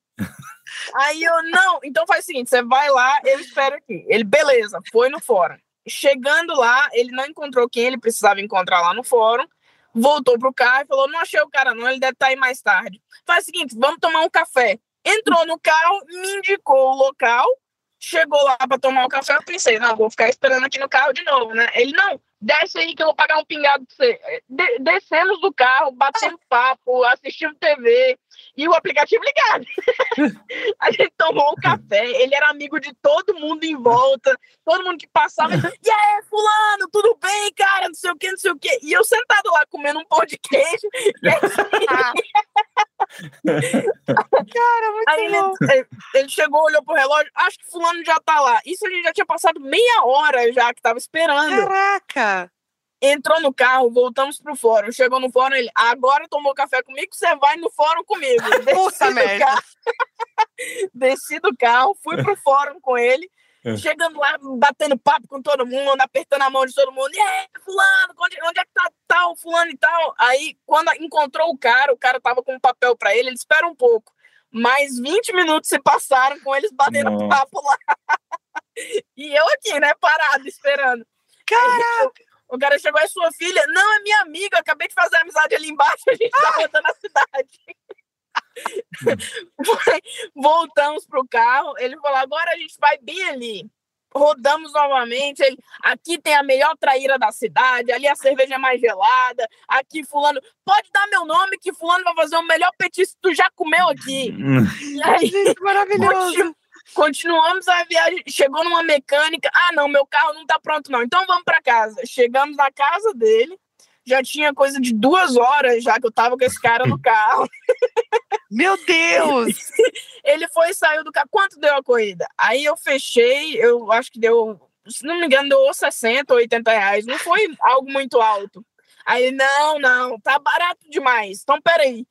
Aí eu, não, então faz o seguinte: você vai lá, eu espero aqui. Ele, beleza, foi no fórum. Chegando lá, ele não encontrou quem ele precisava encontrar lá no fórum, voltou pro carro e falou: não achei o cara, não, ele deve estar tá aí mais tarde. Faz o seguinte: vamos tomar um café. Entrou no carro, me indicou o local, chegou lá para tomar o café. Eu pensei: não, vou ficar esperando aqui no carro de novo, né? Ele, não, desce aí que eu vou pagar um pingado pra você. De descemos do carro, batendo papo, assistindo TV e o aplicativo ligado. a gente tomou um café, ele era amigo de todo mundo em volta, todo mundo que passava, e aí, fulano, tudo bem, cara, não sei o que, não sei o que. E eu sentado lá comendo um pão de queijo. cara, muito aí bom. Ele, ele chegou, olhou pro relógio, acho que fulano já tá lá. Isso a gente já tinha passado meia hora já que tava esperando. Caraca! Entrou no carro, voltamos pro fórum. Chegou no fórum, ele, agora tomou café comigo, você vai no fórum comigo. Puta merda. Carro, desci do carro, fui pro fórum com ele. É. Chegando lá, batendo papo com todo mundo, apertando a mão de todo mundo. E aí, fulano, onde, onde é que tá tal, fulano e tal? Aí, quando encontrou o cara, o cara tava com um papel para ele, ele espera um pouco. Mais 20 minutos se passaram com eles batendo Nossa. papo lá. e eu aqui, né, parado, esperando. Caraca! O cara chegou, é sua filha? Não, é minha amiga, acabei de fazer amizade ali embaixo, a gente tá rodando a cidade. Voltamos pro carro, ele falou, agora a gente vai bem ali. Rodamos novamente, ele, aqui tem a melhor traíra da cidade, ali a cerveja é mais gelada, aqui fulano, pode dar meu nome que fulano vai fazer o melhor petisco que tu já comeu aqui. e aí, maravilhoso. Continuamos a viagem, chegou numa mecânica. Ah, não, meu carro não tá pronto, não. Então vamos para casa. Chegamos na casa dele. Já tinha coisa de duas horas já que eu tava com esse cara no carro. Meu Deus! Ele foi e saiu do carro. Quanto deu a corrida? Aí eu fechei, eu acho que deu, se não me engano, deu 60 ou 80 reais. Não foi algo muito alto. Aí, não, não, tá barato demais. Então, peraí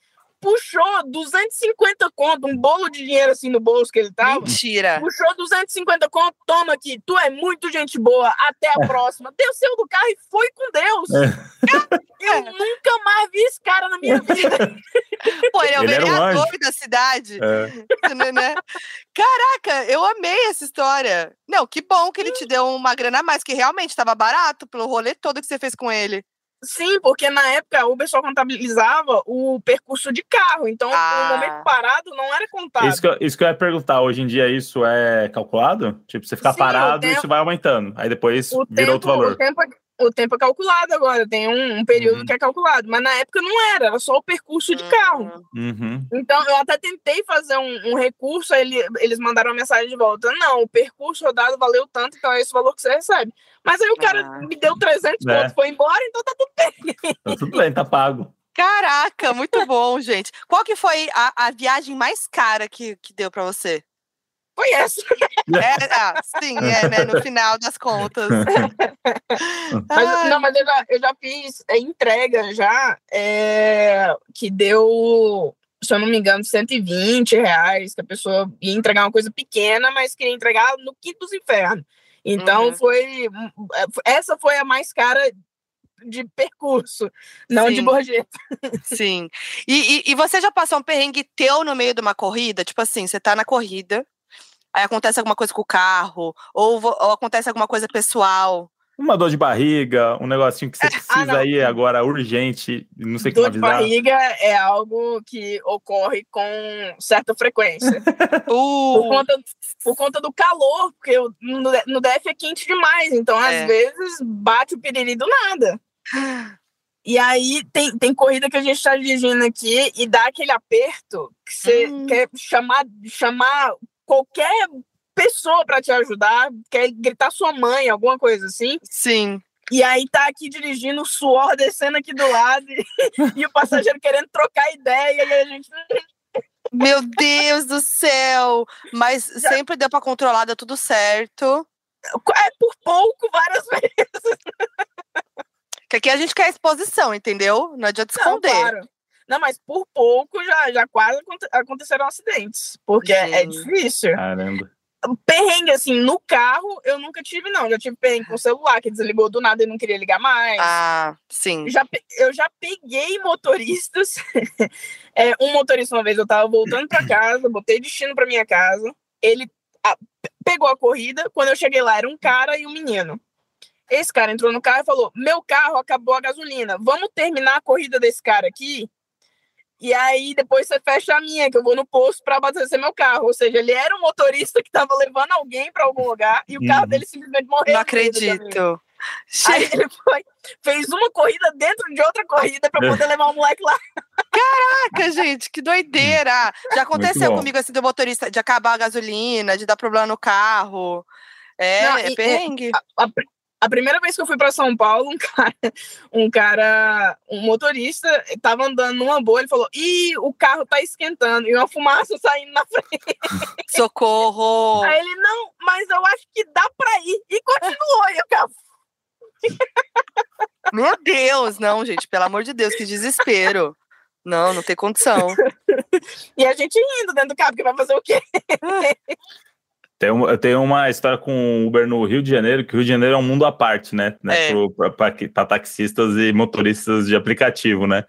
puxou 250 conto, um bolo de dinheiro assim no bolso que ele tava. Mentira. Puxou 250 conto, toma aqui, tu é muito gente boa, até a é. próxima. Desceu do carro e foi com Deus. É. Eu nunca mais vi esse cara na minha vida. Pô, ele é o ele vereador um da cidade. É. Né, né? Caraca, eu amei essa história. Não, que bom que ele te deu uma grana a mais, que realmente estava barato pelo rolê todo que você fez com ele. Sim, porque na época o pessoal contabilizava o percurso de carro, então ah. o momento parado não era contado. Isso que, eu, isso que eu ia perguntar, hoje em dia isso é calculado? Tipo, você ficar Sim, parado tempo, e isso vai aumentando, aí depois vira tempo, outro valor. O tempo, o tempo é calculado agora, tem um, um período uhum. que é calculado, mas na época não era, era só o percurso de carro. Uhum. Então eu até tentei fazer um, um recurso, aí ele, eles mandaram uma mensagem de volta: não, o percurso rodado valeu tanto, então é esse valor que você recebe. Mas aí o cara ah. me deu 300 é. pontos, foi embora, então tá tudo bem. Tá tudo bem, tá pago. Caraca, muito bom, gente. Qual que foi a, a viagem mais cara que, que deu para você? Foi essa. É, ah, sim, é, né? No final das contas. mas, não, mas eu já, eu já fiz entrega já, é, que deu, se eu não me engano, 120 reais, que a pessoa ia entregar uma coisa pequena, mas queria entregar no quinto dos infernos. Então uhum. foi. Essa foi a mais cara de percurso, não Sim. de gorjeta. Sim. E, e, e, você já passou um perrengue teu no meio de uma corrida? Tipo assim, você tá na corrida, aí acontece alguma coisa com o carro, ou, ou acontece alguma coisa pessoal. Uma dor de barriga, um negocinho que você é, ah, precisa ah, ir agora urgente, não sei como avisar. Dor de barriga é algo que ocorre com certa frequência. uh. por, conta, por conta do calor, porque no, no DF é quente demais, então é. às vezes bate o piriri do nada. E aí tem, tem corrida que a gente está dirigindo aqui e dá aquele aperto que você hum. quer chamar, chamar qualquer pessoa para te ajudar, quer gritar sua mãe, alguma coisa assim. Sim. E aí tá aqui dirigindo, o suor descendo aqui do lado e, e o passageiro querendo trocar ideia e a gente Meu Deus do céu! Mas Já... sempre deu para controlar, deu tudo certo. É por pouco, várias vezes. Que aqui a gente quer exposição, entendeu? Não adianta esconder. Não, claro. Não, mas por pouco já, já quase aconteceram acidentes. Porque é, é difícil. Caramba. Perrengue, assim, no carro, eu nunca tive, não. Já tive perrengue com o celular, que desligou do nada e não queria ligar mais. Ah, sim. Já, eu já peguei motoristas. é, um motorista, uma vez, eu tava voltando para casa, botei destino para minha casa. Ele a, pegou a corrida. Quando eu cheguei lá, era um cara e um menino. Esse cara entrou no carro e falou: Meu carro acabou a gasolina. Vamos terminar a corrida desse cara aqui e aí depois você fecha a minha, que eu vou no posto para abastecer meu carro. Ou seja, ele era um motorista que estava levando alguém para algum lugar e o carro dele simplesmente morreu. Não acredito. Aí ele foi, fez uma corrida dentro de outra corrida para poder levar o moleque lá. Caraca, gente, que doideira! Já aconteceu comigo assim do motorista de acabar a gasolina, de dar problema no carro. É, Não, é perrengue. A, a, a primeira vez que eu fui para São Paulo, um cara, um cara, um motorista, tava andando numa boa, ele falou: "Ih, o carro tá esquentando" e uma fumaça saindo na frente. Socorro! Aí ele: "Não, mas eu acho que dá para ir" e continuou e o carro Meu Deus, não, gente, pelo amor de Deus, que desespero. Não, não tem condição. e a gente indo dentro do carro, que vai fazer o quê? Tem uma, eu tenho uma história com Uber no Rio de Janeiro, que o Rio de Janeiro é um mundo à parte, né? né é. Para taxistas e motoristas de aplicativo, né?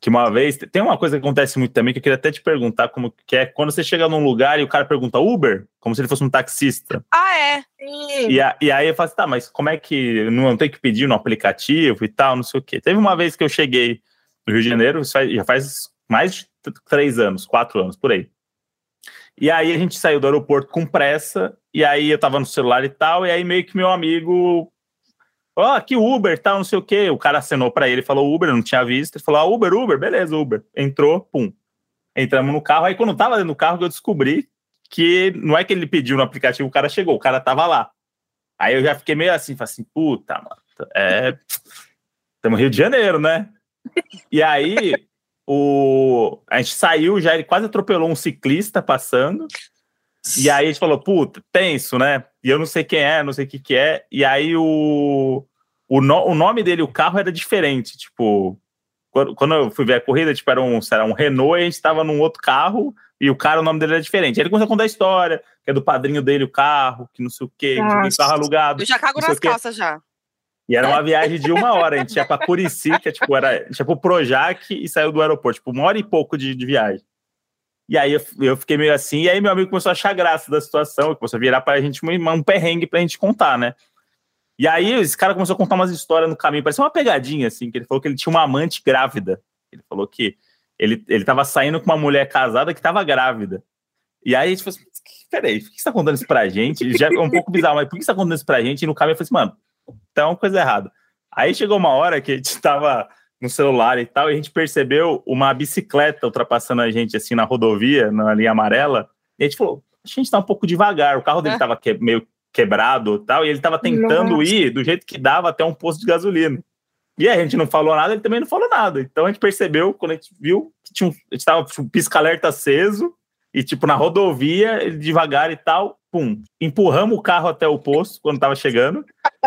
Que uma vez. Tem uma coisa que acontece muito também, que eu queria até te perguntar como que é quando você chega num lugar e o cara pergunta Uber, como se ele fosse um taxista. Ah, é? E, a, e aí eu falo assim, tá, mas como é que. Não tem que pedir no aplicativo e tal, não sei o quê. Teve uma vez que eu cheguei no Rio de Janeiro, já faz mais de três anos, quatro anos, por aí. E aí a gente saiu do aeroporto com pressa, e aí eu tava no celular e tal, e aí meio que meu amigo. Ó, oh, aqui Uber, tal, não sei o quê. O cara acenou para ele, falou Uber, não tinha visto. Ele falou, ah, Uber, Uber, beleza, Uber. Entrou, pum. Entramos no carro. Aí quando eu tava dentro do carro, eu descobri que não é que ele pediu no aplicativo, o cara chegou, o cara tava lá. Aí eu já fiquei meio assim, falei assim, puta, mano, é. Estamos no Rio de Janeiro, né? E aí o, a gente saiu, já ele quase atropelou um ciclista passando. E aí a gente falou, puta, tenso, né? E eu não sei quem é, não sei o que que é. E aí o, o, no, o nome dele, o carro era diferente. Tipo, quando, quando eu fui ver a corrida, tipo, era um, era um Renault e a gente estava num outro carro e o cara, o nome dele era diferente. Aí ele começou a contar a história, que é do padrinho dele o carro, que não sei o quê, que carro alugado. Eu já cago nas calças já. E era uma viagem de uma hora. A gente ia para Curicica, tipo, era, a gente ia pro Projac e saiu do aeroporto, tipo, uma hora e pouco de, de viagem. E aí eu, eu, fiquei meio assim, e aí meu amigo começou a achar graça da situação, começou a virar pra gente um, um perrengue pra gente contar, né? E aí esse cara começou a contar umas histórias no caminho, parecia uma pegadinha, assim, que ele falou que ele tinha uma amante grávida. Ele falou que ele, ele tava saindo com uma mulher casada que tava grávida. E aí a gente falou assim, peraí, por que você tá contando isso pra gente? Já é um pouco bizarro, mas por que você tá contando isso pra gente? E no caminho eu falei assim, mano, então, coisa errada. Aí chegou uma hora que a gente estava no celular e tal, e a gente percebeu uma bicicleta ultrapassando a gente assim na rodovia, na linha amarela, e a gente falou: a gente está um pouco devagar, o carro dele estava que, meio quebrado e tal, e ele estava tentando Nossa. ir do jeito que dava até um posto de gasolina. E a gente não falou nada, ele também não falou nada. Então a gente percebeu, quando a gente viu que tinha um, a gente tava tipo, um pisca-alerta aceso, e tipo, na rodovia, devagar e tal, pum, empurramos o carro até o posto quando tava chegando.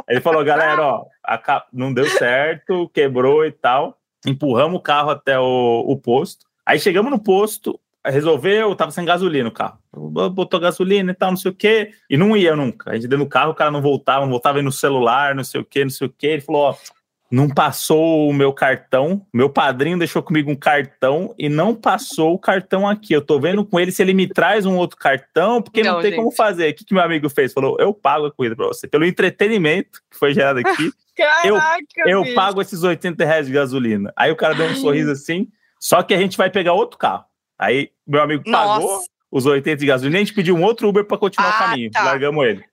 Ele falou, galera, ó, não deu certo, quebrou e tal. Empurramos o carro até o, o posto. Aí chegamos no posto, resolveu, tava sem gasolina o carro. Botou gasolina e tal, não sei o quê, e não ia nunca. A gente deu no carro, o cara não voltava, não voltava no celular, não sei o quê, não sei o quê. Ele falou, ó, não passou o meu cartão. Meu padrinho deixou comigo um cartão e não passou o cartão aqui. Eu tô vendo com ele se ele me traz um outro cartão, porque não, não tem gente. como fazer. O que, que meu amigo fez? Falou: eu pago a corrida pra você. Pelo entretenimento que foi gerado aqui, Caraca, eu, eu pago esses 80 reais de gasolina. Aí o cara deu um Ai. sorriso assim, só que a gente vai pegar outro carro. Aí meu amigo pagou Nossa. os 80 de gasolina e a gente pediu um outro Uber para continuar ah, o caminho. Tá. Largamos ele.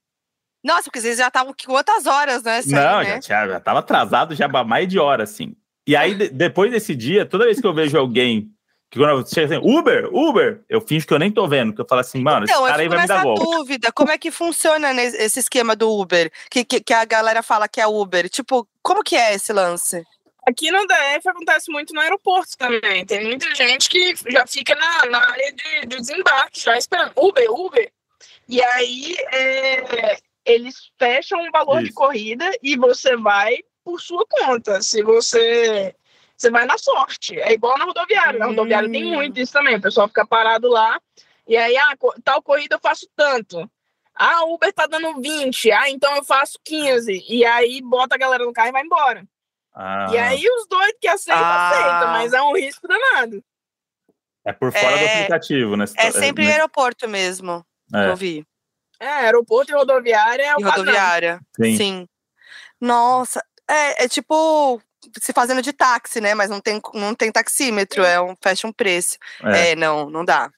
Nossa, porque vocês já estavam quantas horas, né? Não, aí, né? já, já tava atrasado já mais de hora, assim. E aí, de, depois desse dia, toda vez que eu vejo alguém que quando chega assim, Uber, Uber, eu finjo que eu nem tô vendo, que eu falo assim, mano, então, esse cara aí vai me dar golpe. dúvida, como é que funciona esse esquema do Uber? Que, que, que, a galera fala que é Uber. Tipo, como que é esse lance? Aqui no DF acontece muito no aeroporto também. Tem muita gente que já fica na, na área de, de desembarque, já esperando Uber, Uber. E aí, é, eles fecham um valor Isso. de corrida e você vai por sua conta. Se você você vai na sorte. É igual na rodoviária. Na rodoviária tem hum. muito isso também. O pessoal fica parado lá. E aí, ah, tal corrida eu faço tanto. Ah, o Uber tá dando 20. Ah, então eu faço 15. E aí bota a galera no carro e vai embora. Ah. E aí os dois que aceitam, ah. aceitam, mas é um risco danado. É por fora é... do aplicativo, né? É sempre é, aeroporto mesmo. É. Eu vi. É, aeroporto e rodoviária é o e rodoviária, Sim. Sim. Nossa, é, é tipo se fazendo de táxi, né? Mas não tem, não tem taxímetro, é um fecha um preço. É. é, não, não dá.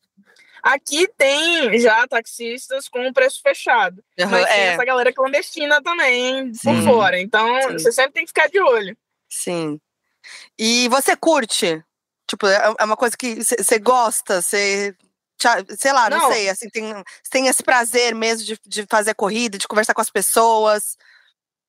Aqui tem já taxistas com preço fechado. Uhum, mas tem é. essa galera clandestina também por Sim. fora. Então, Sim. você sempre tem que ficar de olho. Sim. E você curte? Tipo, é, é uma coisa que você gosta? Você sei lá, não, não, sei, assim, tem, tem esse prazer mesmo de, de fazer corrida, de conversar com as pessoas.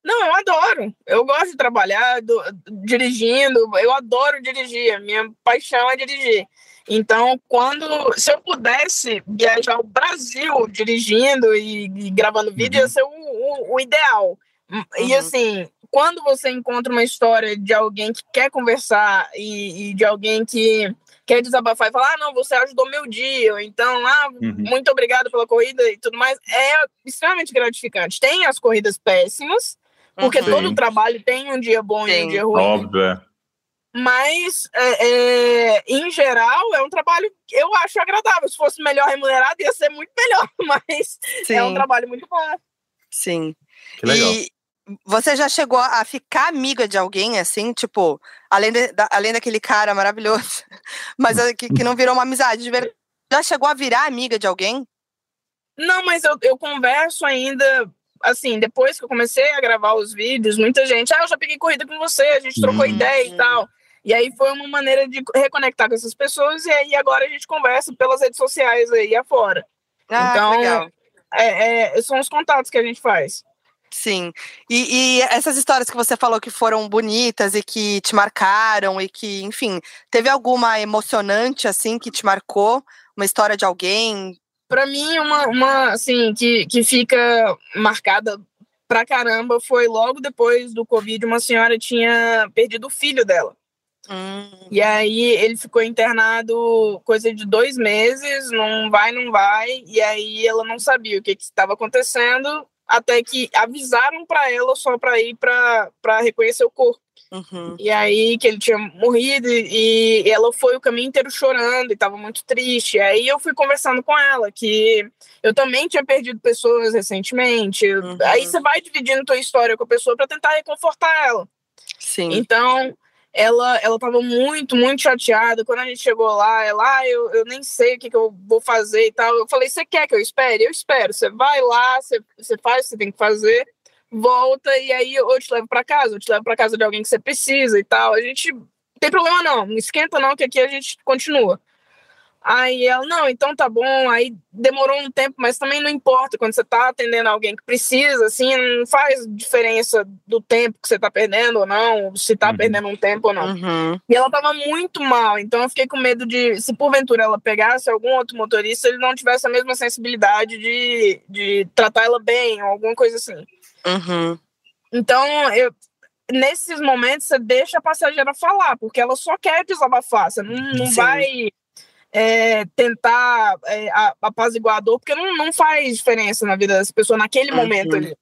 Não, eu adoro. Eu gosto de trabalhar do, dirigindo. Eu adoro dirigir. Minha paixão é dirigir. Então, quando se eu pudesse viajar o Brasil dirigindo e, e gravando vídeo, uhum. ia ser o, o, o ideal. Uhum. E assim, quando você encontra uma história de alguém que quer conversar e, e de alguém que quer desabafar e falar, ah, não, você ajudou meu dia, ou então, ah, uhum. muito obrigado pela corrida e tudo mais, é extremamente gratificante. Tem as corridas péssimas, porque uhum. todo trabalho tem um dia bom Sim. e um dia ruim. Óbvio. É. Mas, é, é, em geral, é um trabalho que eu acho agradável. Se fosse melhor remunerado, ia ser muito melhor, mas Sim. é um trabalho muito bom. Sim. Que legal. E você já chegou a ficar amiga de alguém, assim, tipo, além, de, da, além daquele cara maravilhoso, mas que, que não virou uma amizade de verdade? Já chegou a virar amiga de alguém? Não, mas eu, eu converso ainda assim, depois que eu comecei a gravar os vídeos, muita gente, ah, eu já peguei corrida com você, a gente trocou uhum. ideia e tal. E aí foi uma maneira de reconectar com essas pessoas, e aí agora a gente conversa pelas redes sociais aí afora. Ah, então, é, é, são os contatos que a gente faz. Sim. E, e, essas histórias que você falou que foram bonitas e que te marcaram e que, enfim, teve alguma emocionante assim que te marcou? Uma história de alguém? Para mim, uma, uma assim que, que fica marcada pra caramba foi logo depois do Covid, uma senhora tinha perdido o filho dela. Hum. E aí ele ficou internado coisa de dois meses, não vai, não vai. E aí ela não sabia o que estava acontecendo, até que avisaram para ela só para ir para reconhecer o corpo. Uhum. E aí que ele tinha morrido e, e ela foi o caminho inteiro chorando e estava muito triste. E aí eu fui conversando com ela que eu também tinha perdido pessoas recentemente. Uhum. Aí você vai dividindo tua história com a pessoa para tentar reconfortar ela. Sim. Então, ela ela estava muito, muito chateada. Quando a gente chegou lá, ela, ah, eu, eu nem sei o que, que eu vou fazer e tal. Eu falei, você quer que eu espere? Eu espero. Você vai lá, você, você faz o que você tem que fazer, volta e aí eu te levo para casa, eu te levo para casa de alguém que você precisa e tal. A gente tem problema não, não esquenta não, que aqui a gente continua. Aí ela, não, então tá bom. Aí demorou um tempo, mas também não importa. Quando você tá atendendo alguém que precisa, assim, não faz diferença do tempo que você tá perdendo ou não, se tá uhum. perdendo um tempo ou não. Uhum. E ela tava muito mal, então eu fiquei com medo de, se porventura ela pegasse algum outro motorista, ele não tivesse a mesma sensibilidade de, de tratar ela bem ou alguma coisa assim. Uhum. Então, eu, nesses momentos, você deixa a passageira falar, porque ela só quer desabafar, você não, não vai é, tentar é, apaziguar a dor, porque não, não faz diferença na vida dessa pessoa naquele uhum. momento ali.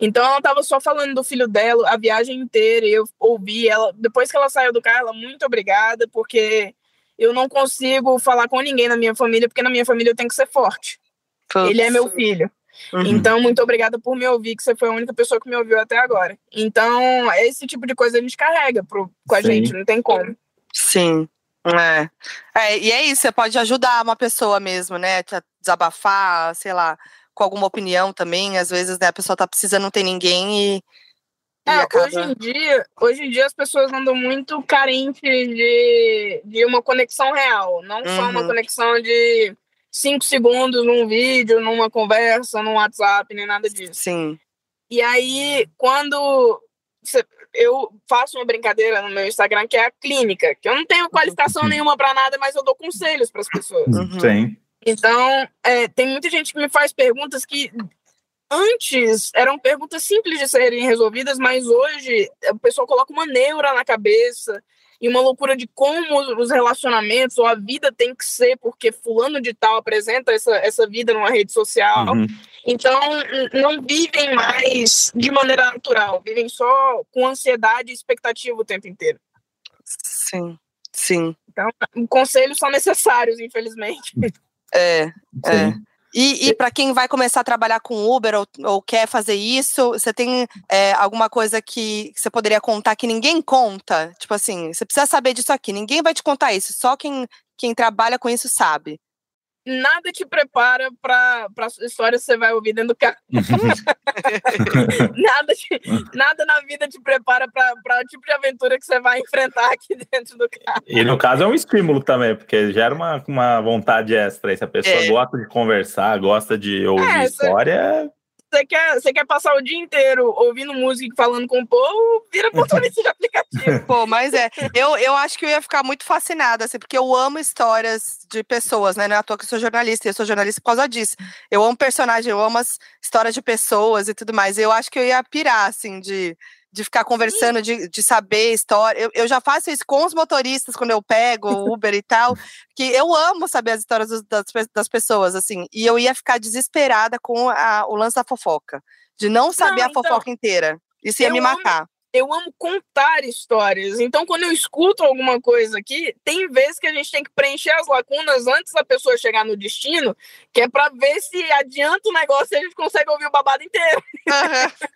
Então ela tava só falando do filho dela a viagem inteira, e eu ouvi ela, depois que ela saiu do carro, ela, muito obrigada, porque eu não consigo falar com ninguém na minha família, porque na minha família eu tenho que ser forte. Ele é meu filho. Uhum. Então, muito obrigada por me ouvir, que você foi a única pessoa que me ouviu até agora. Então, esse tipo de coisa a gente carrega pro, com a Sim. gente, não tem como. Sim. É. é. E é isso, você pode ajudar uma pessoa mesmo, né? A desabafar, sei lá, com alguma opinião também. Às vezes, né, a pessoa tá precisando, não tem ninguém e. É, acaba... hoje, em dia, hoje em dia as pessoas andam muito carentes de, de uma conexão real, não uhum. só uma uhum. conexão de cinco segundos num vídeo, numa conversa, num WhatsApp, nem nada disso. Sim. E aí, quando eu faço uma brincadeira no meu Instagram que é a clínica, que eu não tenho qualificação uhum. nenhuma para nada, mas eu dou conselhos para as pessoas. Uhum. Sim. Então, é, tem muita gente que me faz perguntas que antes eram perguntas simples de serem resolvidas, mas hoje o pessoal coloca uma neura na cabeça e uma loucura de como os relacionamentos ou a vida tem que ser, porque fulano de tal apresenta essa, essa vida numa rede social. Uhum. Então, não vivem mais de maneira natural, vivem só com ansiedade e expectativa o tempo inteiro. Sim, sim. Então, conselhos são necessários, infelizmente. É, é. E, e para quem vai começar a trabalhar com Uber ou, ou quer fazer isso, você tem é, alguma coisa que, que você poderia contar que ninguém conta? Tipo assim, você precisa saber disso aqui, ninguém vai te contar isso, só quem, quem trabalha com isso sabe nada te prepara para a história que você vai ouvir dentro do carro. nada, te, nada na vida te prepara para o tipo de aventura que você vai enfrentar aqui dentro do carro. E no caso é um estímulo também, porque gera uma, uma vontade extra. E se a pessoa é. gosta de conversar, gosta de ouvir é, história, você quer, você quer passar o dia inteiro ouvindo música e falando com o povo, vira motorista de aplicativo. Pô, mas é. Eu, eu acho que eu ia ficar muito fascinada, assim, porque eu amo histórias de pessoas, né? Não é à toa que eu sou jornalista, e eu sou jornalista por causa disso. Eu amo personagem, eu amo as histórias de pessoas e tudo mais. Eu acho que eu ia pirar, assim, de, de ficar conversando, de, de saber história. Eu, eu já faço isso com os motoristas quando eu pego Uber e tal, que eu amo saber as histórias das, das pessoas, assim. E eu ia ficar desesperada com a, o lance da fofoca, de não saber não, a então, fofoca inteira. Isso ia me matar. Amo, eu amo contar histórias. Então, quando eu escuto alguma coisa aqui, tem vezes que a gente tem que preencher as lacunas antes da pessoa chegar no destino, que é para ver se adianta o negócio e a gente consegue ouvir o babado inteiro. Uhum.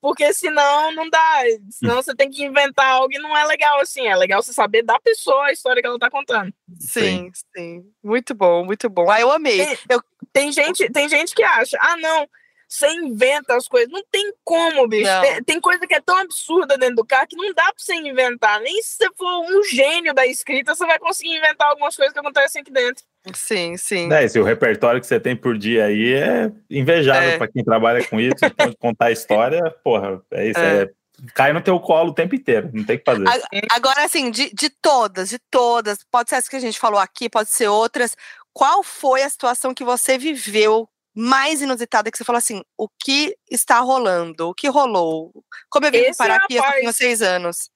Porque senão não dá. Senão você tem que inventar algo e não é legal assim. É legal você saber da pessoa a história que ela tá contando. Sim, sim. sim. Muito bom, muito bom. Ah, eu amei. Tem, eu... tem, gente, tem gente que acha, ah, não, você inventa as coisas. Não tem como, bicho. Tem, tem, coisa que é tão absurda dentro do carro que não dá pra você inventar. Nem se você for um gênio da escrita, você vai conseguir inventar algumas coisas que acontecem aqui dentro. Sim, sim. É, esse, o repertório que você tem por dia aí é invejável é. para quem trabalha com isso. Então, contar a história, porra, é isso. É. é. cai no teu colo o tempo inteiro, não tem o que fazer. Agora, assim, de, de todas, de todas, pode ser essa que a gente falou aqui, pode ser outras. Qual foi a situação que você viveu mais inusitada que você falou assim: o que está rolando? O que rolou? Como eu vim parar aqui, rapaz, eu tenho seis anos.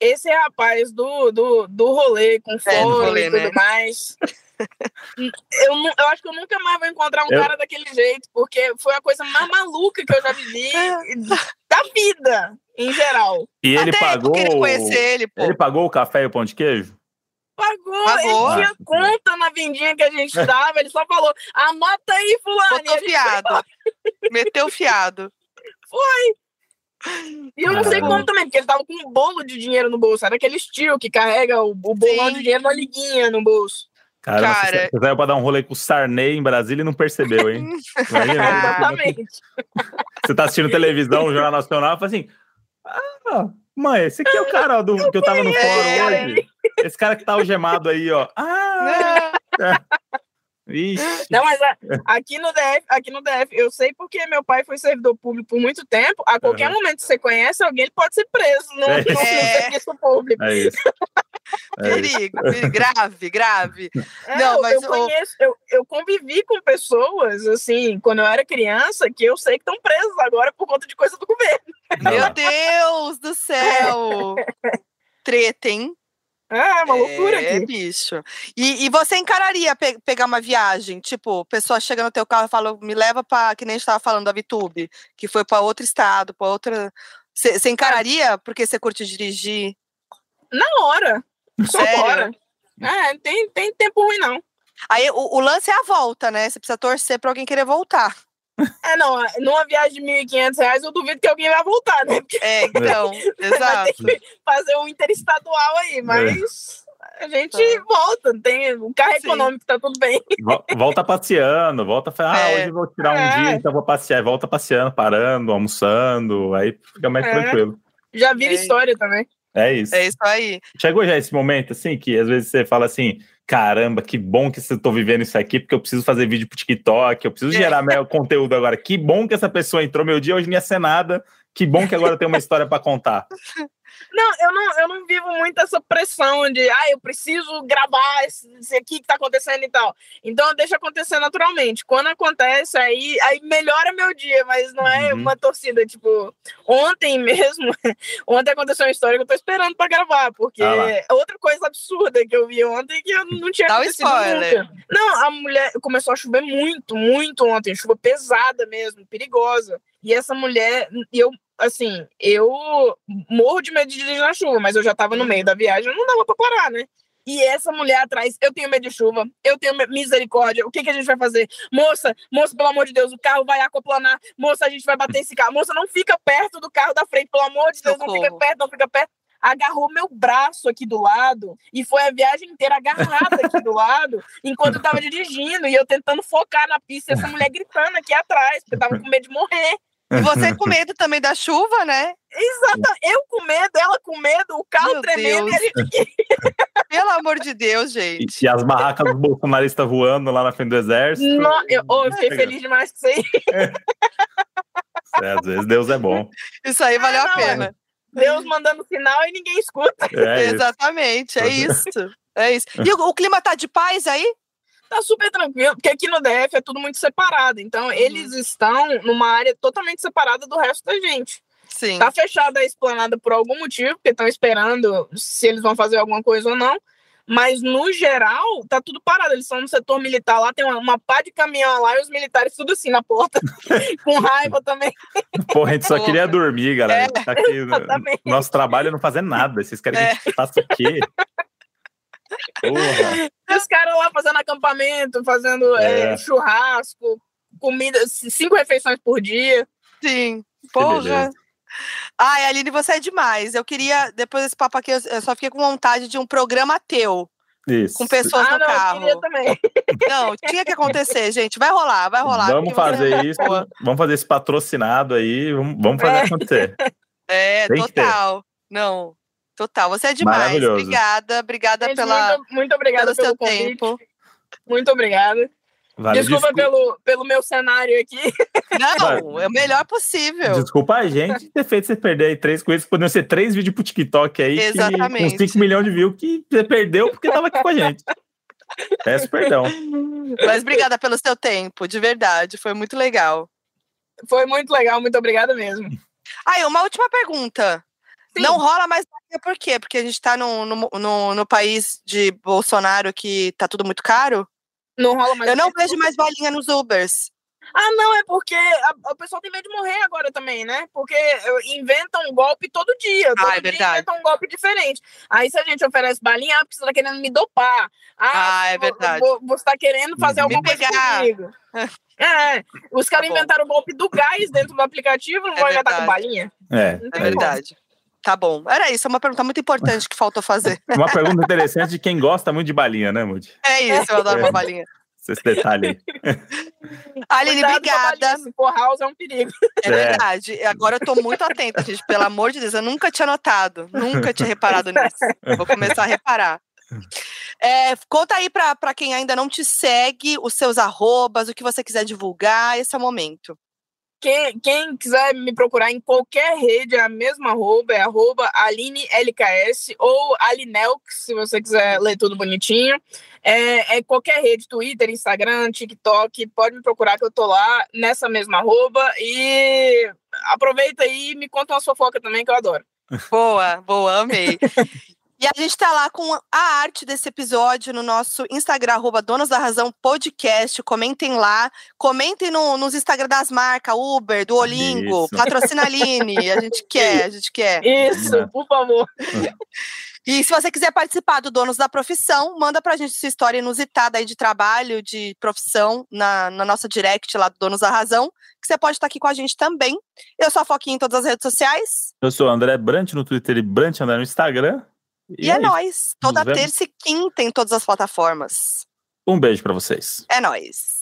Esse rapaz do, do, do rolê com fome é, rolê, e tudo né? mais. eu, eu acho que eu nunca mais vou encontrar um eu... cara daquele jeito, porque foi a coisa mais maluca que eu já vivi da vida, em geral. E ele Até pagou. Ele, ele pagou o café e o pão de queijo? Pagou, Pagou. ele tinha conta na vendinha que a gente dava, ele só falou, anota aí, fulano. Botou fiado. Meteu fiado. Foi. E eu não sei como também, porque ele tava com um bolo de dinheiro no bolso. Era aquele estilo que carrega o, o bolão Sim. de dinheiro na liguinha no bolso. Cara, Cara... você saiu pra dar um rolê com o Sarney em Brasília e não percebeu, hein? Imagina, Exatamente. Você tá assistindo televisão, o Jornal Nacional, e fala assim: Ah, mãe, esse aqui é o cara do, que eu tava no fórum hoje. Esse cara que tá algemado aí, ó. Ah! Ixi. Não, mas aqui no DF, aqui no DF, eu sei porque meu pai foi servidor público por muito tempo. A qualquer uhum. momento que você conhece alguém, ele pode ser preso no, é. no, no serviço público. É isso. É perigo, perigo, grave, grave. É, não, mas eu, conheço, eu, eu convivi com pessoas, assim, quando eu era criança, que eu sei que estão presas agora por conta de coisa do governo. Meu Deus do céu! Treta, hein? É, uma loucura é, aqui. bicho. E, e você encararia pe pegar uma viagem? Tipo, pessoa chega no teu carro e fala, me leva para que nem a gente estava falando da Vitube, que foi para outro estado, para outra. Você encararia porque você curte dirigir? Na hora. Só hora. É, tem, tem tempo ruim, não. Aí o, o lance é a volta, né? Você precisa torcer para alguém querer voltar. É, não, numa viagem de 1.500 reais, eu duvido que alguém vai voltar, né? Porque é, então, exato. fazer um interestadual aí, mas é. a gente é. volta, tem o carro Sim. econômico, tá tudo bem. Volta passeando, volta, ah, é. hoje eu vou tirar um é. dia, então vou passear, volta passeando, parando, almoçando, aí fica mais é. tranquilo. Já vira história também. É isso. É isso aí. Chegou já esse momento, assim, que às vezes você fala assim, caramba, que bom que eu tô vivendo isso aqui, porque eu preciso fazer vídeo pro TikTok, eu preciso gerar meu conteúdo agora. Que bom que essa pessoa entrou, meu dia hoje não ia ser nada, que bom que agora tem uma história para contar. Não eu, não, eu não vivo muito essa pressão de, ah, eu preciso gravar esse, esse aqui que tá acontecendo e tal. Então, deixa acontecer naturalmente. Quando acontece, aí, aí melhora meu dia, mas não é uhum. uma torcida. Tipo, ontem mesmo, ontem aconteceu uma história que eu tô esperando pra gravar, porque ah outra coisa absurda que eu vi ontem que eu não tinha Dá spoiler. nunca. Não, a mulher começou a chover muito, muito ontem, chuva pesada mesmo, perigosa. E essa mulher, eu assim, eu morro de medo de dirigir na chuva, mas eu já tava no meio da viagem, não dava pra parar, né? E essa mulher atrás, eu tenho medo de chuva, eu tenho misericórdia, o que, que a gente vai fazer? Moça, moça, pelo amor de Deus, o carro vai acoplanar, moça, a gente vai bater esse carro, moça, não fica perto do carro da frente, pelo amor de Deus, não fica perto, não fica perto. Agarrou meu braço aqui do lado e foi a viagem inteira agarrada aqui do lado, enquanto eu tava dirigindo e eu tentando focar na pista, essa mulher gritando aqui atrás, porque eu tava com medo de morrer. E você com medo também da chuva, né? Exato, eu com medo, ela com medo, o carro Meu tremendo Deus. e a gente. Pelo amor de Deus, gente. E, as barracas do bolsonarista voando lá na frente do exército. Não, eu, oh, eu fiquei feliz demais com isso aí. É, às vezes Deus é bom. Isso aí valeu a pena. Deus mandando sinal e ninguém escuta. É Exatamente, é isso. É isso. E o, o clima tá de paz aí? Tá super tranquilo, porque aqui no DF é tudo muito separado. Então, uhum. eles estão numa área totalmente separada do resto da gente. Sim. Tá fechada a esplanada por algum motivo, porque estão esperando se eles vão fazer alguma coisa ou não. Mas, no geral, tá tudo parado. Eles estão no setor militar lá, tem uma, uma pá de caminhão lá e os militares tudo assim na porta, com raiva também. Porra, a gente só queria dormir, galera. É, tá aqui, nosso trabalho é não fazer nada. Vocês querem é. que a gente faça o quê? Porra. Os caras lá fazendo acampamento, fazendo é. É, churrasco, comida, cinco refeições por dia. Sim, porra. Ai, Aline, você é demais. Eu queria, depois desse papo aqui, eu só fiquei com vontade de um programa teu. Isso. Com pessoas ah, no não, carro. também. Não, tinha que acontecer, gente. Vai rolar, vai rolar. Vamos fazer isso. Vamos fazer esse patrocinado aí. Vamos, vamos fazer é. acontecer. É, Tem total. Não, total. Você é demais. Obrigada, obrigada gente, pela. Muito, muito obrigada pelo, pelo seu convite. tempo. Muito obrigada. Vale, desculpa, desculpa, Pelo, pelo meu cenário aqui. Não, é o melhor possível. Desculpa a gente ter feito você perder aí três coisas que poderiam ser três vídeos pro TikTok aí. Exatamente. com 5 milhões de views que você perdeu porque tava aqui com a gente. Peço perdão. Mas obrigada pelo seu tempo, de verdade. Foi muito legal. Foi muito legal, muito obrigada mesmo. Aí, uma última pergunta. Sim. Não rola mais por quê? Porque a gente tá no, no, no, no país de Bolsonaro que tá tudo muito caro? Não rola mais. Eu não vejo mais balinha nos Ubers. Ah, não, é porque o pessoal tem medo de morrer agora também, né? Porque inventam um golpe todo dia. Todo ah, é verdade. inventam um golpe diferente. Aí se a gente oferece balinha, ah, porque você tá querendo me dopar. Ah, ah é verdade. você tá querendo fazer alguma me coisa pegar. comigo. É, os caras tá inventaram o golpe do gás dentro do aplicativo, não é vão inventar com balinha. É, é verdade. Tá bom. Era isso, é uma pergunta muito importante que faltou fazer. Uma pergunta interessante de quem gosta muito de balinha, né, Moody? É isso, eu adoro é. uma balinha. Esse detalhe aí. Aline, obrigada. House é um perigo. É, é verdade. Agora eu tô muito atenta, gente. Pelo amor de Deus, eu nunca tinha notado. Nunca tinha reparado nisso. Vou começar a reparar. É, conta aí para quem ainda não te segue os seus arrobas, o que você quiser divulgar, esse é o momento. Quem, quem quiser me procurar em qualquer rede, é a mesma arroba, é arroba AlineLKS ou Alinelx, se você quiser ler tudo bonitinho. É, é, qualquer rede, Twitter, Instagram, TikTok, pode me procurar que eu tô lá nessa mesma arroba. E aproveita aí e me conta uma fofoca também, que eu adoro. Boa, boa, amei. E a gente está lá com a arte desse episódio no nosso Instagram, arroba Donos da Razão Podcast. Comentem lá. Comentem no, nos Instagram das marcas, Uber, do Olingo, Isso. patrocina Aline. A gente quer, a gente quer. Isso, por favor. E se você quiser participar do Donos da Profissão, manda pra gente sua história inusitada aí de trabalho, de profissão, na, na nossa direct lá do Donos da Razão, que você pode estar aqui com a gente também. Eu sou a Foquinha em todas as redes sociais. Eu sou o André Brant no Twitter e Brant André no Instagram. E, e é, é nóis. Toda terça e quinta em todas as plataformas. Um beijo para vocês. É nóis.